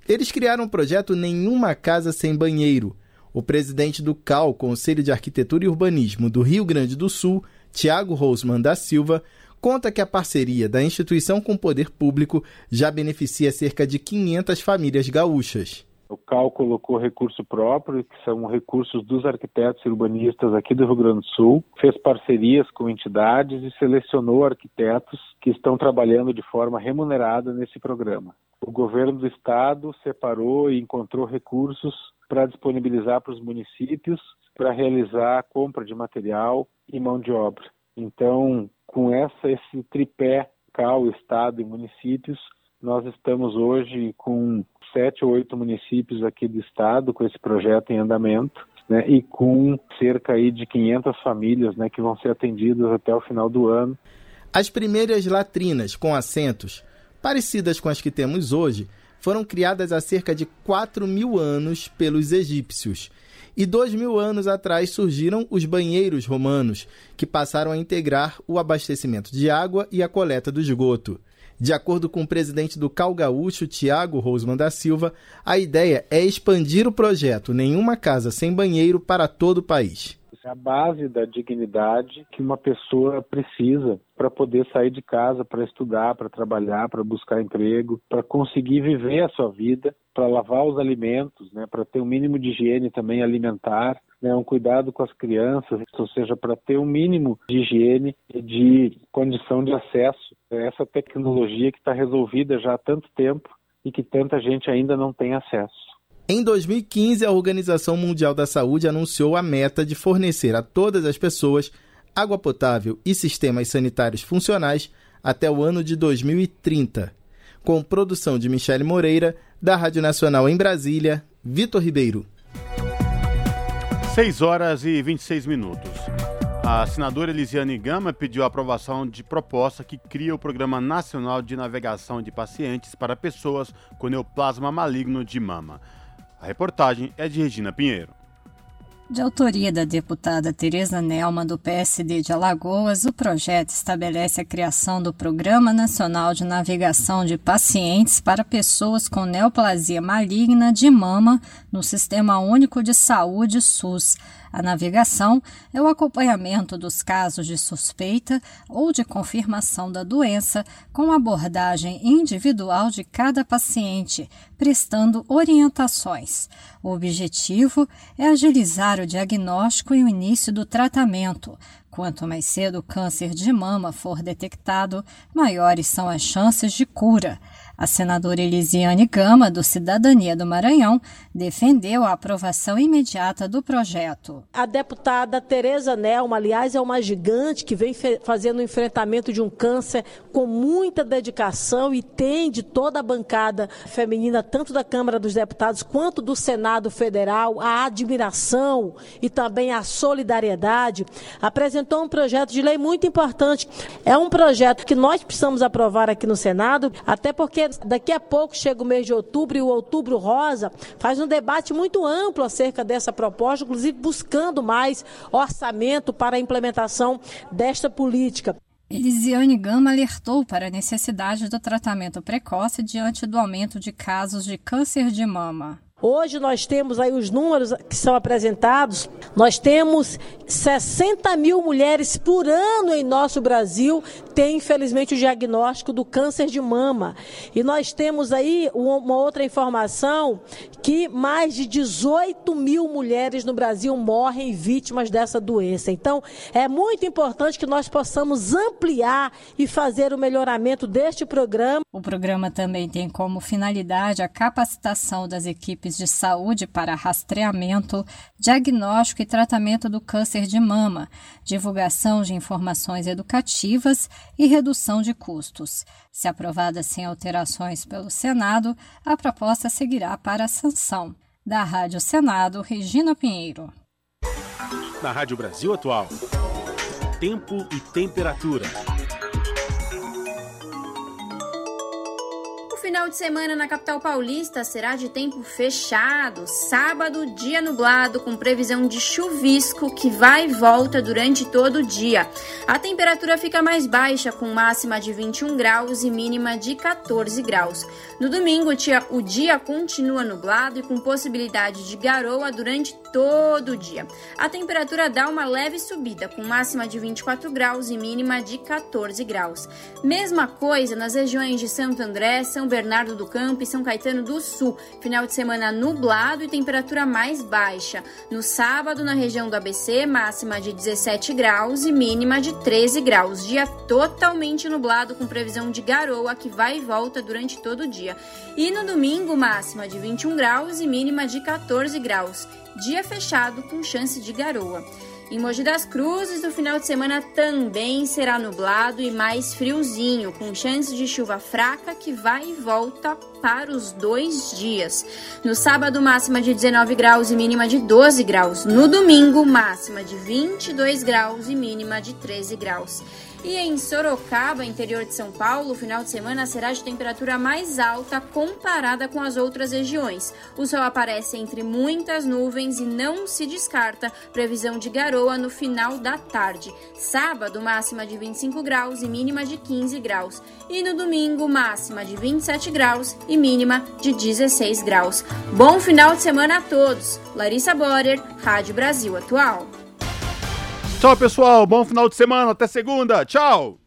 Eles criaram o um projeto Nenhuma Casa Sem Banheiro. O presidente do CAL, Conselho de Arquitetura e Urbanismo do Rio Grande do Sul, Tiago Rosman da Silva, conta que a parceria da instituição com o poder público já beneficia cerca de 500 famílias gaúchas. O CAL colocou recurso próprio, que são recursos dos arquitetos e urbanistas aqui do Rio Grande do Sul, fez parcerias com entidades e selecionou arquitetos que estão trabalhando de forma remunerada nesse programa. O governo do estado separou e encontrou recursos para disponibilizar para os municípios para realizar a compra de material e mão de obra. Então, com essa esse tripé CAL, estado e municípios, nós estamos hoje com sete ou oito municípios aqui do estado com esse projeto em andamento. Né, e com cerca aí de 500 famílias né, que vão ser atendidas até o final do ano. As primeiras latrinas com assentos, parecidas com as que temos hoje, foram criadas há cerca de 4 mil anos pelos egípcios. E dois mil anos atrás surgiram os banheiros romanos, que passaram a integrar o abastecimento de água e a coleta do esgoto. De acordo com o presidente do Cal Gaúcho, Tiago Rosman da Silva, a ideia é expandir o projeto Nenhuma Casa Sem Banheiro para todo o país. É a base da dignidade que uma pessoa precisa para poder sair de casa, para estudar, para trabalhar, para buscar emprego, para conseguir viver a sua vida, para lavar os alimentos, né, para ter um mínimo de higiene também alimentar, né, um cuidado com as crianças, ou seja, para ter um mínimo de higiene e de condição de acesso a essa tecnologia que está resolvida já há tanto tempo e que tanta gente ainda não tem acesso. Em 2015, a Organização Mundial da Saúde anunciou a meta de fornecer a todas as pessoas água potável e sistemas sanitários funcionais até o ano de 2030. Com produção de Michele Moreira, da Rádio Nacional em Brasília, Vitor Ribeiro. 6 horas e 26 minutos. A senadora Elisiane Gama pediu a aprovação de proposta que cria o Programa Nacional de Navegação de Pacientes para Pessoas com Neoplasma Maligno de Mama. A reportagem é de Regina Pinheiro. De autoria da deputada Tereza Nelma, do PSD de Alagoas, o projeto estabelece a criação do Programa Nacional de Navegação de Pacientes para pessoas com neoplasia maligna de mama no Sistema Único de Saúde SUS a navegação é o acompanhamento dos casos de suspeita ou de confirmação da doença com abordagem individual de cada paciente, prestando orientações. O objetivo é agilizar o diagnóstico e o início do tratamento. Quanto mais cedo o câncer de mama for detectado, maiores são as chances de cura. A senadora Elisiane Gama, do Cidadania do Maranhão, defendeu a aprovação imediata do projeto. A deputada Tereza Nelma, aliás, é uma gigante que vem fazendo o enfrentamento de um câncer com muita dedicação e tem de toda a bancada feminina, tanto da Câmara dos Deputados quanto do Senado Federal, a admiração e também a solidariedade. Apresentou um projeto de lei muito importante. É um projeto que nós precisamos aprovar aqui no Senado, até porque daqui a pouco chega o mês de outubro e o Outubro Rosa faz um debate muito amplo acerca dessa proposta, inclusive buscando mais orçamento para a implementação desta política. Elisiane Gama alertou para a necessidade do tratamento precoce diante do aumento de casos de câncer de mama. Hoje nós temos aí os números que são apresentados, nós temos 60 mil mulheres por ano em nosso Brasil têm, infelizmente, o diagnóstico do câncer de mama. E nós temos aí uma outra informação que mais de 18 mil mulheres no Brasil morrem vítimas dessa doença. Então, é muito importante que nós possamos ampliar e fazer o melhoramento deste programa. O programa também tem como finalidade a capacitação das equipes de saúde para rastreamento, diagnóstico e tratamento do câncer de mama, divulgação de informações educativas e redução de custos. Se aprovada sem alterações pelo Senado, a proposta seguirá para a sanção. Da Rádio Senado, Regina Pinheiro. Na Rádio Brasil Atual, tempo e temperatura. Final de semana na capital paulista será de tempo fechado. Sábado, dia nublado, com previsão de chuvisco que vai e volta durante todo o dia. A temperatura fica mais baixa, com máxima de 21 graus e mínima de 14 graus. No domingo, o dia continua nublado e com possibilidade de garoa durante todo o dia. A temperatura dá uma leve subida, com máxima de 24 graus e mínima de 14 graus. Mesma coisa nas regiões de Santo André, São Bernardo do Campo e São Caetano do Sul. Final de semana nublado e temperatura mais baixa. No sábado, na região do ABC, máxima de 17 graus e mínima de 13 graus. Dia totalmente nublado, com previsão de garoa que vai e volta durante todo o dia. E no domingo, máxima de 21 graus e mínima de 14 graus. Dia fechado com chance de garoa. Em Mogi das Cruzes, o final de semana também será nublado e mais friozinho, com chance de chuva fraca que vai e volta para os dois dias. No sábado, máxima de 19 graus e mínima de 12 graus. No domingo, máxima de 22 graus e mínima de 13 graus. E em Sorocaba, interior de São Paulo, o final de semana será de temperatura mais alta comparada com as outras regiões. O sol aparece entre muitas nuvens e não se descarta previsão de garoa no final da tarde. Sábado, máxima de 25 graus e mínima de 15 graus. E no domingo, máxima de 27 graus e mínima de 16 graus. Bom final de semana a todos. Larissa Borer, Rádio Brasil Atual. Tchau, pessoal. Bom final de semana. Até segunda. Tchau.